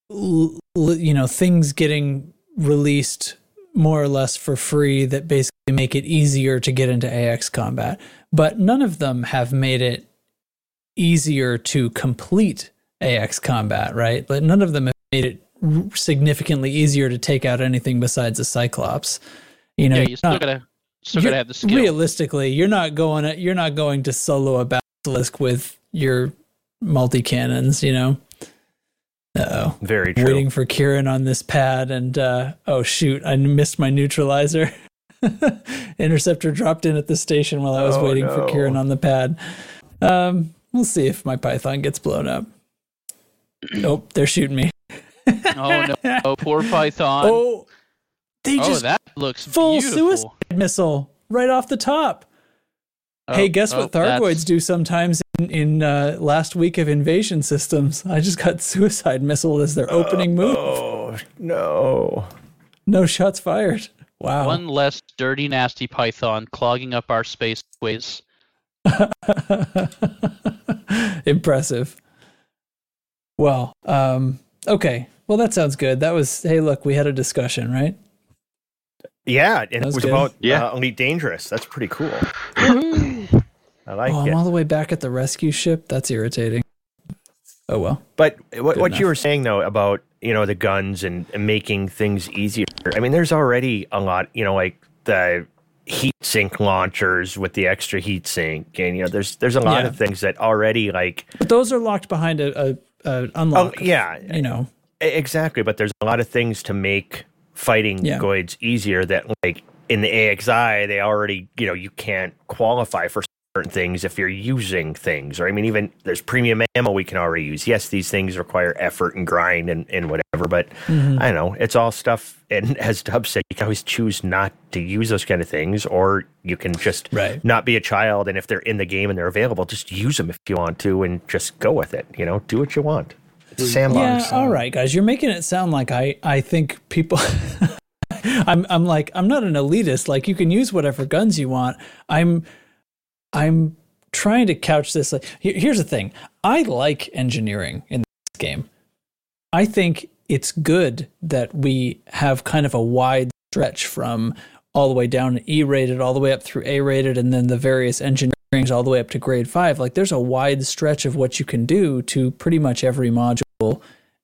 you know things getting released more or less for free that basically make it easier to get into AX combat. But none of them have made it easier to complete AX combat, right? But none of them have made it significantly easier to take out anything besides a Cyclops. You know,
yeah,
you're
you still
not-
gotta still gotta have the skill.
Realistically, you're not going you're not going to solo a basilisk with your multi cannons, you know. Uh-oh.
Very true.
Waiting for Kieran on this pad and uh oh shoot, I missed my neutralizer. Interceptor dropped in at the station while I was
Oh,
waiting for. Kieran on the pad. Um we'll see if my python gets blown up. Nope, they're shooting me.
oh no, oh, poor Python.
Oh, they
Oh,
just
that looks
full
beautiful.
suicide missile right off the top. hey,
Oh,
guess
oh,
what Thargoids
that's-
do sometimes in, in uh, last week of invasion systems? I just got suicide missile as their opening move.
Oh no.
No shots fired. Wow.
One less dirty, nasty python clogging up our spaceways.
Impressive. Well, um, okay. Well, that sounds good. That was, hey, look, we had a discussion, right?
Yeah, and it
was
was
good.
about
Yeah.
uh, Elite Dangerous. That's pretty cool. I like
oh,
it.
I'm all the way back at the rescue ship. That's irritating. Oh, well.
But what, what you were saying though about you know the guns and, and making things easier. I mean, there's already a lot. You know, like the heat sink launchers with the extra heat sink, and you know, there's there's a lot
Yeah.
of things that already like.
But those are locked behind a, a, a unlock.
Oh, yeah.
You know,
Exactly, but there's a lot of things to make fighting
Yeah.
goids easier. That like in the AXI, they already you know you can't qualify for things if you're using things. Or I mean, even there's premium ammo we can already use. Yes, these things require effort and grind and, and whatever, but
Mm-hmm.
I don't know it's all stuff. And as Dub said, you can always choose not to use those kind of things, or you can just
Right.
not be a child. And if they're in the game and they're available, just use them if you want to, and just go with it. You know, do what you want. It's a sandbox.
Yeah, all right, guys. You're making it sound like I, I think people. I'm I'm like I'm not an elitist. Like you can use whatever guns you want. I'm I'm trying to couch this like here's the thing. I like engineering in this game. I think it's good that we have kind of a wide stretch from all the way down to E rated, all the way up through A rated, and then the various engineerings all the way up to grade five. Like there's a wide stretch of what you can do to pretty much every module.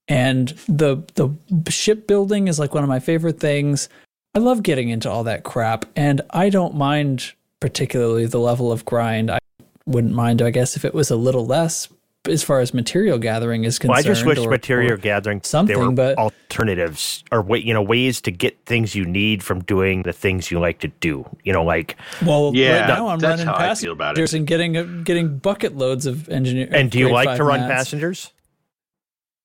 And the the shipbuilding is like one of my favorite things. I love getting into all that crap, and I don't mind particularly the level of grind. I wouldn't mind, I guess, if it was a little less as far as material gathering is concerned.
Well, I just wish
or-
material
or-
gathering
something,
there were
but-
alternatives or way, you know ways to get things you need from doing the things you like to do. You know, like
Well,
Yeah,
right now I'm
that's
running
how I
passengers
feel about it.
and getting getting bucket loads of engineer.
and do you like
five
to run
mats.
passengers?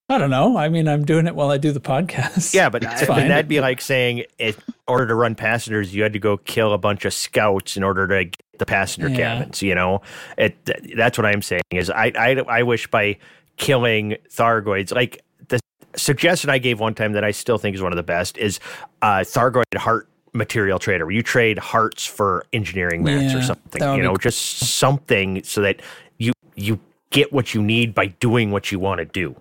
I don't know. I mean, I'm doing it while I do the podcast.
Yeah, but,
fine.
that'd be like saying in order to run passengers, you had to go kill a bunch of scouts in order to get the passenger
Yeah.
cabins. You know, it. That's what I'm saying. Is I I, I wish by killing Thargoids, like the suggestion I gave one time that I still think is one of the best is uh, Thargoid heart material trader, where you trade hearts for engineering mats
Yeah,
or something. You know,
cool.
just something so that you you get what you need by doing what you want to do.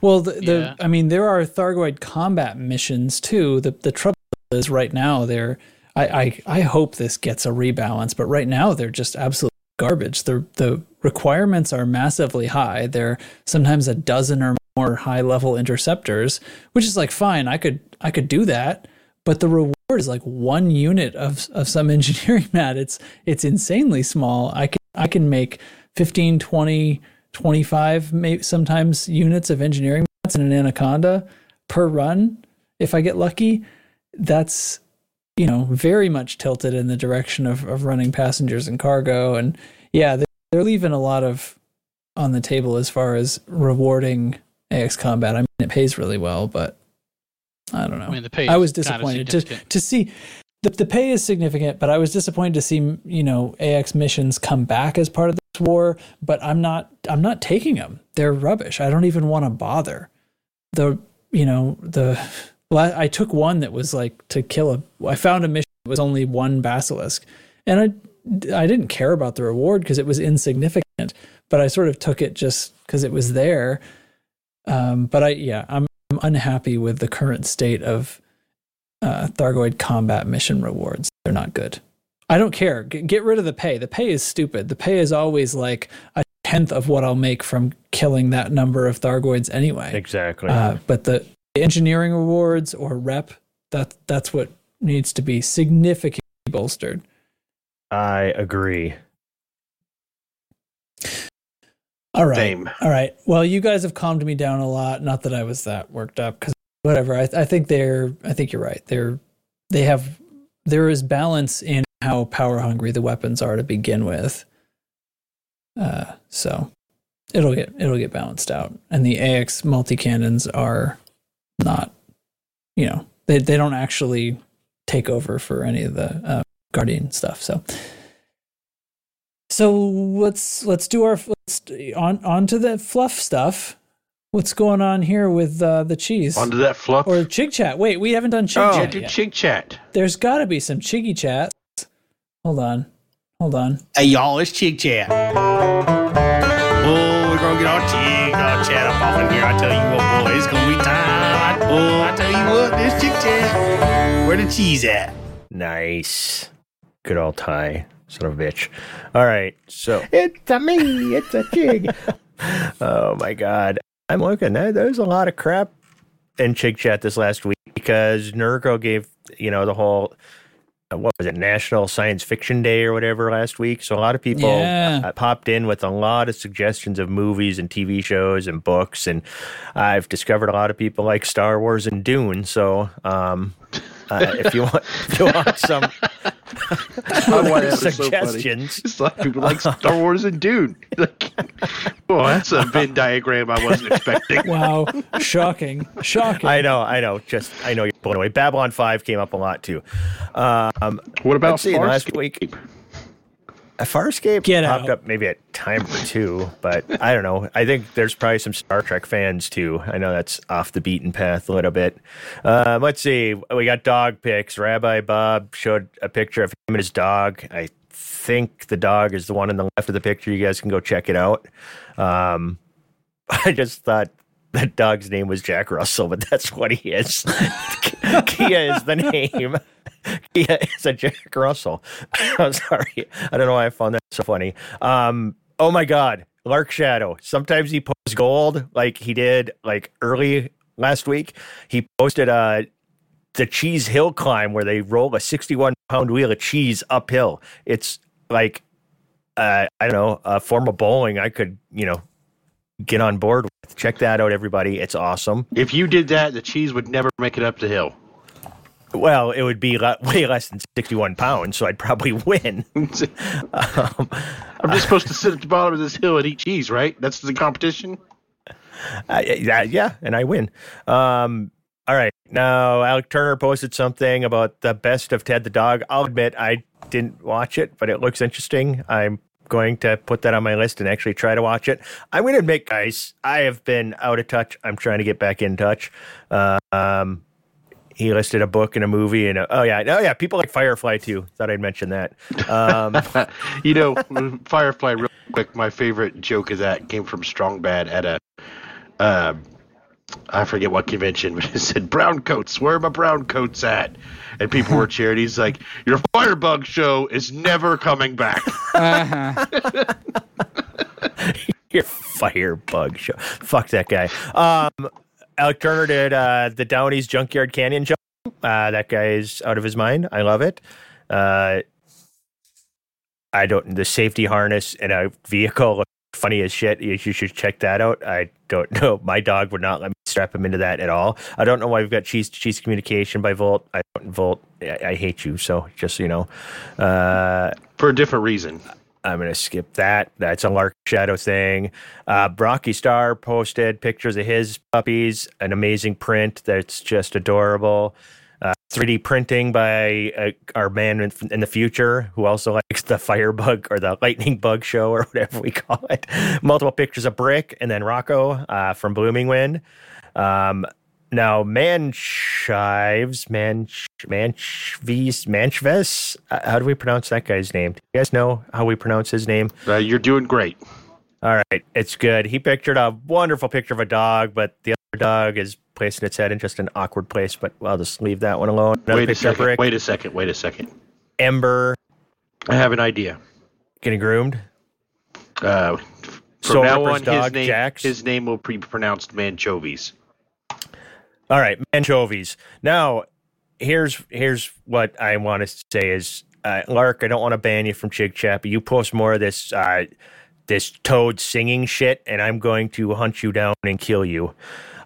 Well, the, the
Yeah.
I mean, there are Thargoid combat missions too. The the trouble is right now they're. I, I I hope this gets a rebalance, but right now they're just absolute garbage. The the requirements are massively high. They're sometimes a dozen or more high level interceptors, which is like fine. I could I could do that, but the reward is like one unit of of some engineering mat. It's it's insanely small. I can I can make 15, 20, 25 maybe sometimes units of engineering mats in an anaconda per run if I get lucky. That's you know very much tilted in the direction of, of running passengers and cargo and yeah they're, they're leaving a lot of on the table as far as rewarding AX combat. I mean it pays really well, but I don't know.
I mean, the pay.
I was
is kind of
disappointed to to see the the pay is significant, but I was disappointed to see you know AX missions come back as part of this war. But I'm not I'm not taking them. They're rubbish. I don't even want to bother. The you know the well, I, I took one that was like to kill a. I found a mission that was only one basilisk, and I I didn't care about the reward because it was insignificant. But I sort of took it just because it was there. Um, but I yeah I'm, I'm unhappy with the current state of uh, Thargoid combat mission rewards. They're not good. I don't care. G- get rid of the pay. The pay is stupid. The pay is always like a tenth of what I'll make from killing that number of Thargoids anyway.
Exactly.
Uh, but the engineering rewards or rep, that that's what needs to be significantly bolstered.
I agree.
All right.
Same.
All right. Well, you guys have calmed me down a lot. Not that I was that worked up because whatever. I, I think they're. I think you're right. They're. They have. There is balance in how power hungry the weapons are to begin with. Uh, so it'll get it'll get balanced out, and the AX multi cannons are not. You know, they they don't actually take over for any of the uh, guardian stuff. So. So let's let's do our let's on on to the fluff stuff. What's going on here with uh, the cheese
Onto that fluff.
or chig chat? Wait, we haven't done chig
oh,
chat yet.
chig chat.
There's got to be some chiggy chats. Hold on, hold on.
Hey y'all, it's Chick Chat. Oh, we're gonna get our Chick our chat up off in here. I tell you what, boy, it's gonna be time. Oh, I tell you what, this Chick Chat. Where the cheese at?
Nice. Good old tie. Son of a bitch. All right. So
It's a me, it's a jig.
Oh my god. I'm looking. There- There's a lot of crap in Chig Chat this last week because Nurko gave, you know, the whole uh, what was it, National Science Fiction Day or whatever last week. So a lot of people
Yeah.
uh, popped in with a lot of suggestions of movies and TV shows and books, and I've discovered a lot of people like Star Wars and Dune. So um, uh, if you want, if you want some
Oh, why that was so It's like people like Star Wars and Dune. Like, oh, that's a Venn diagram I wasn't expecting.
Wow, shocking, shocking.
I know, I know. Just I know you're blown away. Babylon Five came up a lot too. Um,
What about
let's see, last week. A Farscape
Get
popped
out.
up maybe at time or two, but I don't know. I think there's probably some Star Trek fans too. I know that's off the beaten path a little bit. Um, let's see. We got dog pics. Rabbi Bob showed a picture of him and his dog. I think the dog is the one on the left of the picture. You guys can go check it out. Um, I just thought that dog's name was Jack Russell, but that's what he is. Kia is the name. Kia is a Jack Russell. I'm sorry. I don't know why I found that so funny. Um, oh my God. Lark Shadow. Sometimes he posts gold like he did like early last week. He posted uh the cheese hill climb where they roll a 61 pound wheel of cheese uphill. It's like uh, I don't know, a form of bowling I could, you know, get on board with. Check that out, everybody. It's awesome.
If you did that, the cheese would never make it up the hill.
Well, it would be way less than 61 pounds, so I'd probably win. um,
I'm just supposed to sit at the bottom of this hill and eat cheese, right? That's the competition.
Uh, yeah, yeah, and I win. Um, all right. Now, Alec Turner posted something about the best of Ted the dog. I'll admit I didn't watch it, but it looks interesting. I'm going to put that on my list and actually try to watch it. I'm going to admit, guys, I have been out of touch. I'm trying to get back in touch. Uh, um, he listed a book and a movie, and a, oh yeah, oh yeah, people like Firefly too. Thought I'd mention that. Um,
you know, Firefly. Real quick, my favorite joke of that came from Strong Bad at a, uh, I forget what convention, but it said brown coats. Where are my brown coats at? And people were cheering. He's like, "Your Firebug show is never coming back."
Your firebug show. Fuck that guy. Um, Alec Turner did uh, the Downey's Junkyard Canyon jump. Uh, that guy is out of his mind. I love it. Uh, I don't. The safety harness in a vehicle funny as shit. You, should check that out. I don't know. My dog would not let me strap him into that at all. I don't know why we've got cheese to cheese communication by Volt. I don't Volt. I, I hate you. So just you know. Uh,
For a different reason.
I'm going to skip that. That's a Lark Shadow thing. Uh, Brocky Star posted pictures of his puppies, an amazing print that's just adorable. Uh, 3D printing by uh, our man in, in the future who also likes the Firebug or the Lightning Bug show or whatever we call it. Multiple pictures of Brick and then Rocco uh, from Blooming Wind. Um, now, Manchives, Manch, Manchves, Manchves. Uh, how do we pronounce that guy's name? Do you guys know how we pronounce his name?
Uh, you're doing great.
All right, it's good. He pictured a wonderful picture of a dog, but the other dog is placing its head in just an awkward place. But I'll just leave that one alone. Another
wait a second. Wait a second. Wait a second.
Ember
I have an idea.
getting groomed.
Uh, from
Soul
now on,
dog,
his name
Jax.
his name will be pronounced Manchovies.
All right, anchovies. Now, here's here's what I want to say is, uh, Lark. I don't want to ban you from Chig Chat, but you post more of this uh, this toad singing shit, and I'm going to hunt you down and kill you.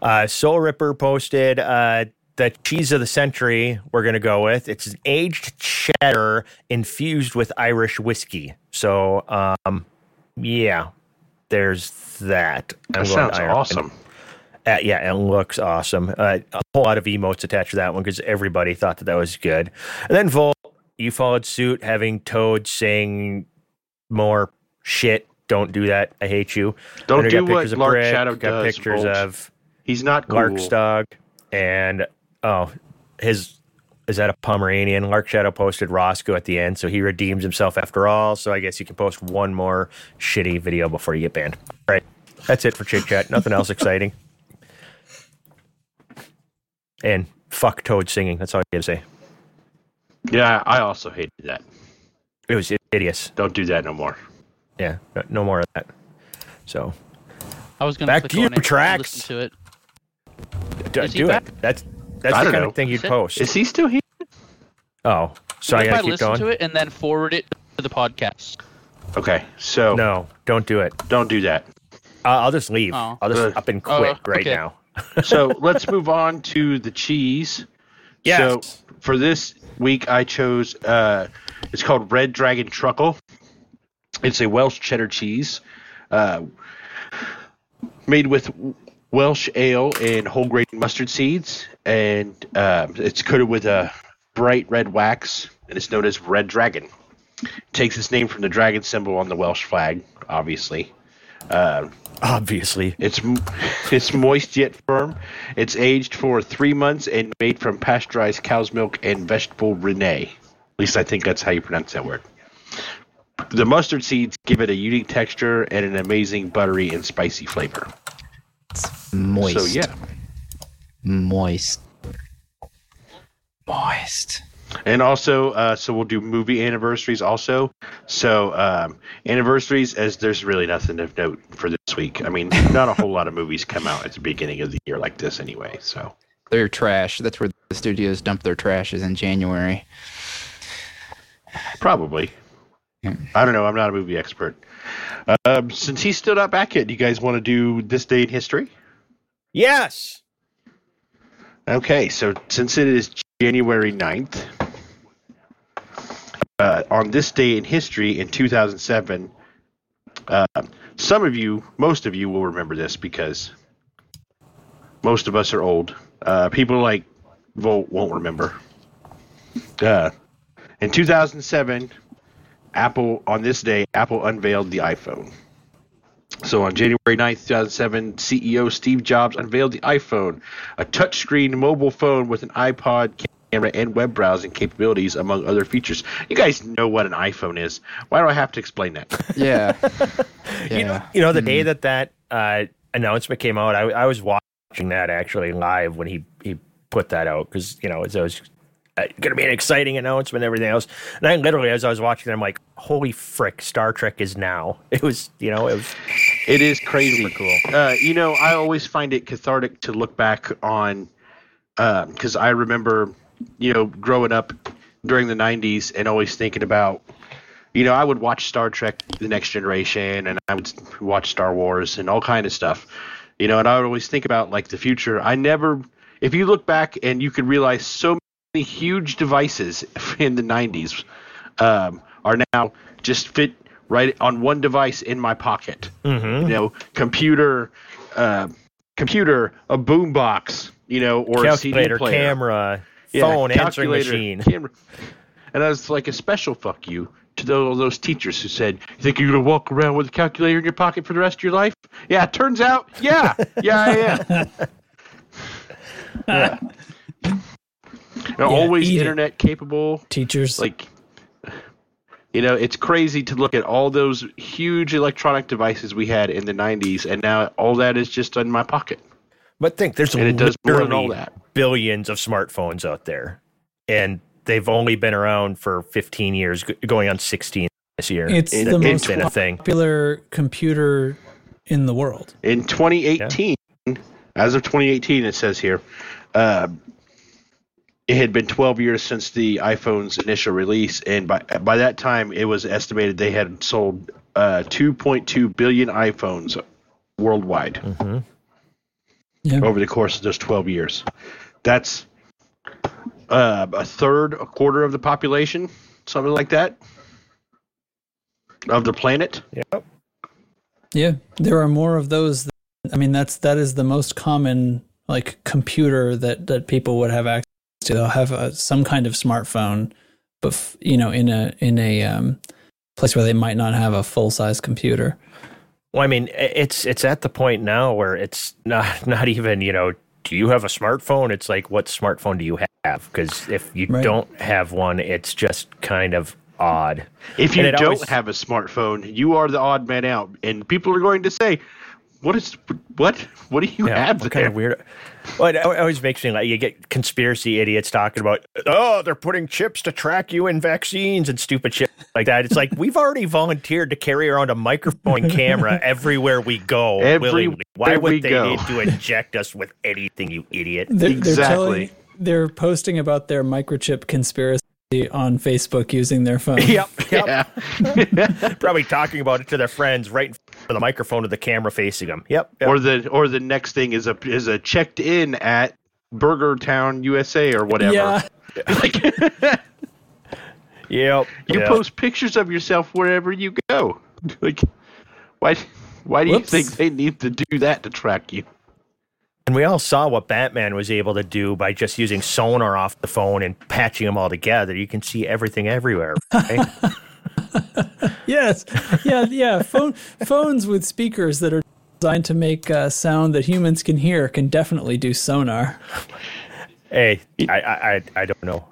Uh, Soul Ripper posted uh, the cheese of the century. We're gonna go with it's an aged cheddar infused with Irish whiskey. So, um, yeah, there's that. I'm
That sounds
Ireland.
awesome.
Uh, yeah, it looks awesome. Uh, a whole lot of emotes attached to that one because everybody thought that that was good. And then Volt, you followed suit, having Toad saying more shit. Don't do that. I hate you.
Don't do what
of
Lark
Brick,
Shadow
got
does,
pictures
Volt.
of
He's not cool.
Lark's dog, and oh, his is that a Pomeranian? Lark Shadow posted Roscoe at the end, so he redeems himself after all. So I guess you can post one more shitty video before you get banned. All right, that's it for Chit Chat. Nothing else exciting. And fuck Toad singing. That's all I got to say.
Yeah, I also hated that.
It was hideous.
Don't do that no more.
Yeah, no, no more of that. So
I was gonna
Back
click
to you,
on it and listen to it.
d-
Is he
do
back?
it. That's that's
I
the kind
know.
of thing you'd
Is
post.
Is he still here?
oh, so I
if
got
I
to keep
listen
going.
to it and then forward it to the podcast.
Okay, so
No, don't do it.
don't do that.
I'll, I'll just leave.
Oh.
I'll just
Good.
up and
Oh,
quit right
okay.
now.
So let's move on to the cheese. So for this week, I chose. Uh, it's called Red Dragon Truckle. It's a Welsh cheddar cheese, uh, made with Welsh ale and whole grain mustard seeds, and uh, it's coated with a bright red wax, and it's known as Red Dragon. It takes its name from the dragon symbol on the Welsh flag, obviously. Uh,
Obviously.
it's it's moist yet firm. It's aged for three months and made from pasteurized cow's milk and vegetable rennet. At least I think that's how you pronounce that word. The mustard seeds give it a unique texture and an amazing buttery and spicy flavor.
It's moist.
So yeah,
Moist. Moist.
And also uh, so we'll do movie anniversaries also. So um, anniversaries, as there's really nothing of note for this week. I mean, not a whole lot of movies come out at the beginning of the year like this anyway. So
They're trash. That's where the studios dump their trash is in January.
Probably. I don't know. I'm not a movie expert. Um, since he's still not back yet, do you guys want to do this day in history?
Yes.
Okay, so since it is January 9th, uh, on this day in history in 2007, uh, some of you, most of you will remember this because most of us are old. Uh, people like Volt won't remember. Uh, in 2007, Apple, on this day, Apple unveiled the iPhone. So on January 9th, 2007, CEO Steve Jobs unveiled the iPhone, a touchscreen mobile phone with an iPod camera and web browsing capabilities, among other features. You guys know what an iPhone is. Why do I have to explain that?
Yeah.
You know, you know the day that that uh, announcement came out, I, I was watching that actually live when he he put that out because you know it was uh, going to be an exciting announcement and everything else. And I literally, as I was watching it, I'm like, "Holy frick! Star Trek is now." It was, you know, it was.
It is crazy. cool. Uh, you know, I always find it cathartic to look back on because I remember, you know, growing up during the '90s and always thinking about, you know, I would watch Star Trek: The Next Generation and I would watch Star Wars and all kind of stuff, you know, and I would always think about like the future. I never, if you look back and you could realize so many huge devices in the '90s um, are now just fit right on one device in my pocket.
Mm-hmm.
You know, computer, uh, computer, a boombox, you know, or a CD
calculator,
player.
camera,
Yeah,
phone, answering
calculator,
machine.
camera. And I was like a special fuck you to those, those teachers who said, "You think you're gonna walk around with a calculator in your pocket for the rest of your life?" Yeah, it turns out, yeah, yeah, I am. yeah. And always
eat it.
internet capable.
Teachers.
Like, you know, it's crazy to look at all those huge electronic devices we had in the '90s, and now all that is just in my pocket.
But think there's
And it does more than all
literally
that.
billions of smartphones out there, and they've only been around for 15 years, going on 16 this year.
it's
it-
the
it's
most
been a thing.
popular computer in the world.
In 2018, as of 2018, it says here, uh, it had been 12 years since the iPhone's initial release, and by by that time, it was estimated they had sold uh, 2.2 billion iPhones worldwide
Mhm.
Yeah.
over the course of those 12 years. That's uh, a third, a quarter of the population, something like that, of the planet.
Yep.
Yeah, there are more of those. Than, I mean, that's that is the most common like computer that that people would have access to. They'll have a, some kind of smartphone, but f- you know, in a in a um, place where they might not have a full size computer.
Well, I mean, it's it's at the point now where it's not not even you know, do you have a smartphone? It's like, what smartphone do you have? Because if you
Right.
don't have one, it's just kind of odd.
If you don't
always-
have a smartphone, you are the odd man out, and people are going to say, "What is what? What do you have
what
there?"
kind of weird. Well, it always makes me like you get conspiracy idiots talking about, oh, they're putting chips to track you in vaccines and stupid shit like that. It's like we've already volunteered to carry around a microphone and camera everywhere we go.
Everywhere
willingly. Why would they
go.
need to inject us with anything, you idiot?
They're, they're
Exactly.
telling, they're posting about their microchip conspiracy on Facebook using their phone.
Yep, yep.
Yeah.
Probably talking about it to their friends right in front of the microphone with the camera facing them. Yep. yep.
Or the or the next thing is a is a checked in at Burger Town, USA, or whatever.
Yeah.
Like,
yep.
you
yep.
post pictures of yourself wherever you go. Like, why? Why do
Whoops.
you think they need to do that to track you?
And we all saw what Batman was able to do by just using sonar off the phone and patching them all together. You can see everything everywhere. Right?
Yes, yeah, yeah. Phone phones with speakers that are designed to make uh, sound that humans can hear can definitely do sonar.
Hey, I, I, I- I don't know.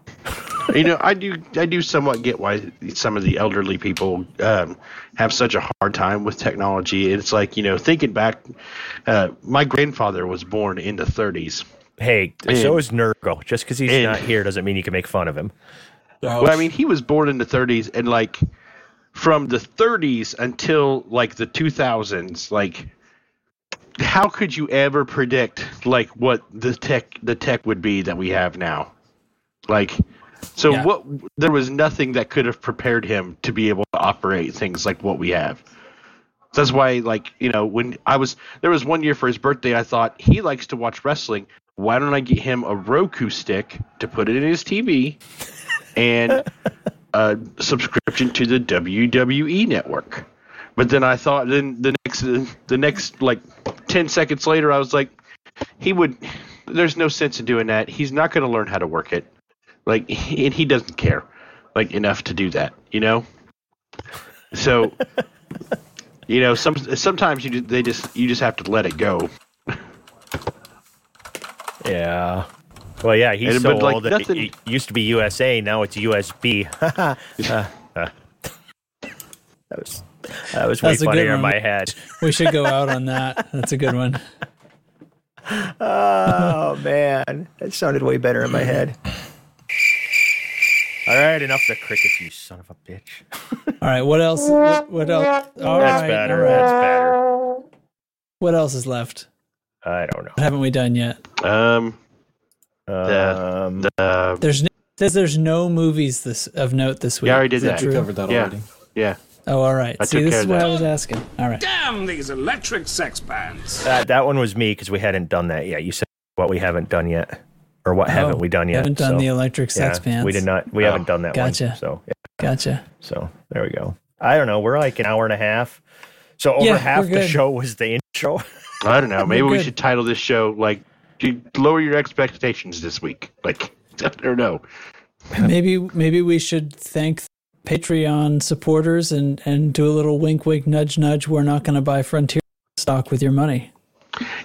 you know, I do I do somewhat get why some of the elderly people um, have such a hard time with technology. It's like you know, thinking back, uh, my grandfather was born in the 30s.
Hey,
And-
so is Nurgle. Just because he's
and-
not here doesn't mean you can make fun of him.
Well, I mean, he was born in the 30s, and like from the 30s until like the 2000s, like how could you ever predict like what the tech the tech would be that we have now? Like, so
Yeah.
what? There was nothing that could have prepared him to be able to operate things like what we have. That's why, like, you know, when I was there was one year for his birthday, I thought he likes to watch wrestling. Why don't I get him a Roku stick to put it in his TV and a subscription to the WWE network? But then I thought, then the next, the next like ten seconds later, I was like, he would. There's no sense in doing that. He's not going to learn how to work it. Like, and he doesn't care, like enough to do that. You know. So, you know, some sometimes you they just you just have to let it go.
Yeah. Well, yeah, he's
And-
so
but, like,
old. That
nothing-
it, it used to be USA. Now it's USB. Uh, uh. that was that was way
That's a good
funnier in
one.
my head.
We should go out on that. That's a good one.
Oh man, that sounded way better in my head. All right, enough of the crickets, you son of a bitch.
All right, what else? What, what else? All
That's
right,
better.
all right.
That's better.
What else is left?
I don't know.
What haven't we done yet?
Um,
Um,
the,
There's no, says there's no movies this of note this week.
yeah, I already did
that
that.
true?
covered that
Yeah.
already.
Yeah.
Oh, all right.
I
See, this is
of
what
that.
I was asking. All right.
Damn these electric sex bands.
that, that one was me because we hadn't done that yet. You said what we haven't done yet, or what haven't
Oh,
we done yet?
We haven't done
so,
the electric sex
yeah,
pants.
We did not. We
Oh,
haven't done that
gotcha.
one. So yeah.
Gotcha.
So there we go. I don't know. We're like an hour and a half. So over
Yeah,
half the show was the intro.
I don't know. Maybe we should title this show like you lower your expectations this week. Like I don't know.
maybe maybe we should thank Patreon supporters and and do a little wink wink nudge nudge. We're not going to buy Frontier stock with your money.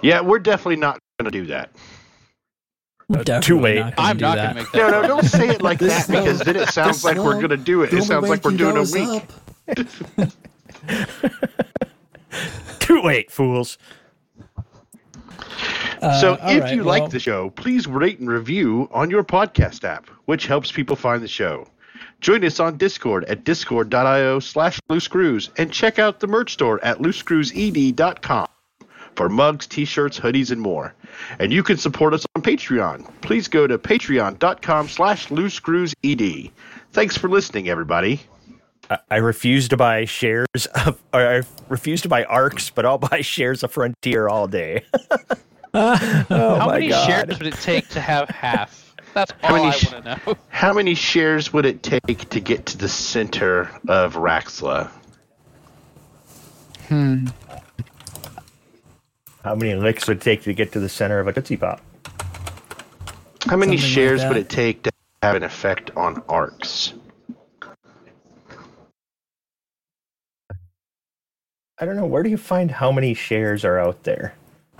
Yeah, we're definitely not going to do that.
We're uh, definitely
late.
Not
I'm
do
not going to make that.
No, no, don't say it like that because then it sounds
this
like we're going to do it. It sounds like we're doing a week.
Too late, fools.
So,
Uh, all
if
right,
you
well,
like the show, please rate and review on your podcast app, which helps people find the show. Join us on Discord at discord.io slash loosescrews and check out the merch store at loosescrewsed.com for mugs, t-shirts, hoodies, and more. And you can support us on Patreon. Please go to patreon.com slash loosescrewsed. Thanks for listening, everybody.
I, I refuse to buy shares of, or I refuse to buy ARX, but I'll buy shares of Frontier all day. oh
How many
god!
shares would it take to have half? That's
How
all
many
I
sh-
want to know.
How many shares would it take to get to the center of Raxxla? Hmm.
How many licks would it take to get to the center of a Tootsie Pop?
How many
Something like
shares would it take to have an effect on ARX?
I don't know. Where do you find how many shares are out there?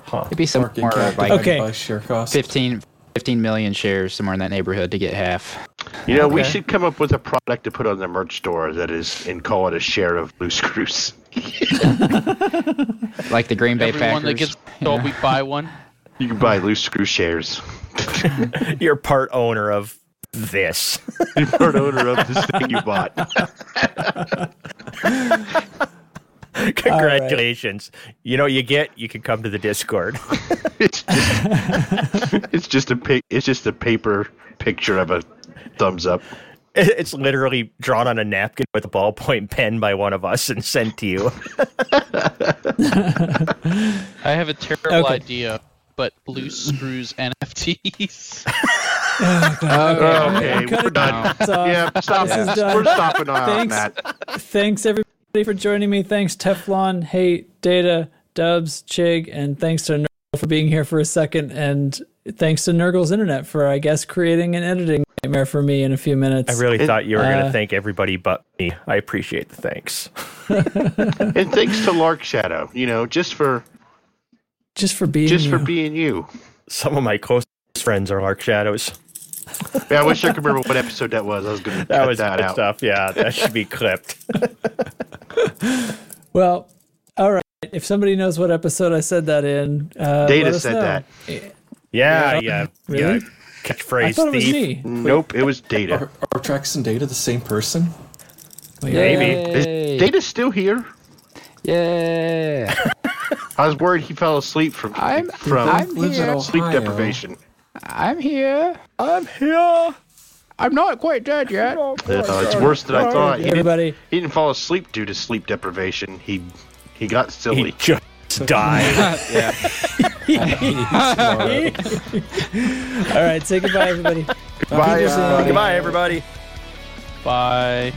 Huh.
It'd be somewhere
Market cap
like
Okay.
divided by share cost.
15, 15 million shares, somewhere in that neighborhood to get half.
You know, we should come up with a product to put on the merch store that is and call it a share of loose screws.
Like the Green Bay
Everyone
Packers.
that gets told we buy one.
You can buy loose screw shares.
You're part owner of this.
You're part owner of this thing you bought.
Congratulations. You know, you get, you can come to the Discord.
It's just, it's just a It's just a paper picture of a thumbs up.
It's literally drawn on a napkin with a ballpoint pen by one of us and sent to you.
I have a terrible
Okay.
idea, but loose screws NFTs.
Oh, okay,
cut
we're done.
It's off.
Yeah, stop.
This is done.
We're stopping on
Thanks.
that.
Thanks everybody for joining me. Thanks Teflon, Hey, Data, Dubs, Chig, and thanks to Nurgle for being here for a second. And thanks to Nurgle's Internet for, I guess, creating an editing nightmare for me in a few minutes.
I really thought you were going
Uh,
to thank everybody but me. I appreciate the thanks.
and thanks to Lark Shadow, you know, just for
just for being
just for
you.
being you.
Some of my closest friends are Lark Shadows.
Yeah, I wish I could remember what episode that was. I was going to
That
cut
was
that
good
out.
stuff. Yeah, that should be clipped.
Well, all right. If somebody knows what episode I said that in, uh,
Data said
know.
that.
Yeah,
Yeah.
yeah,
Really?
yeah.
I
Catchphrase
thought it was
thief.
me.
Nope, it was Data.
Are, are Trax and Data the same person?
Maybe.
Is Data still here?
Yeah.
I was worried he fell asleep from
I'm-
from
I'm
Lives in
here.
sleep deprivation.
I'm here.
I'm here.
I'm not quite dead yet.
Uh, it's worse than I thought. He didn't, he didn't fall asleep due to sleep deprivation. He he got silly.
He just died. Yeah.
All right. Say goodbye, everybody.
Bye,
People say-
everybody.
Goodbye, everybody.
Bye.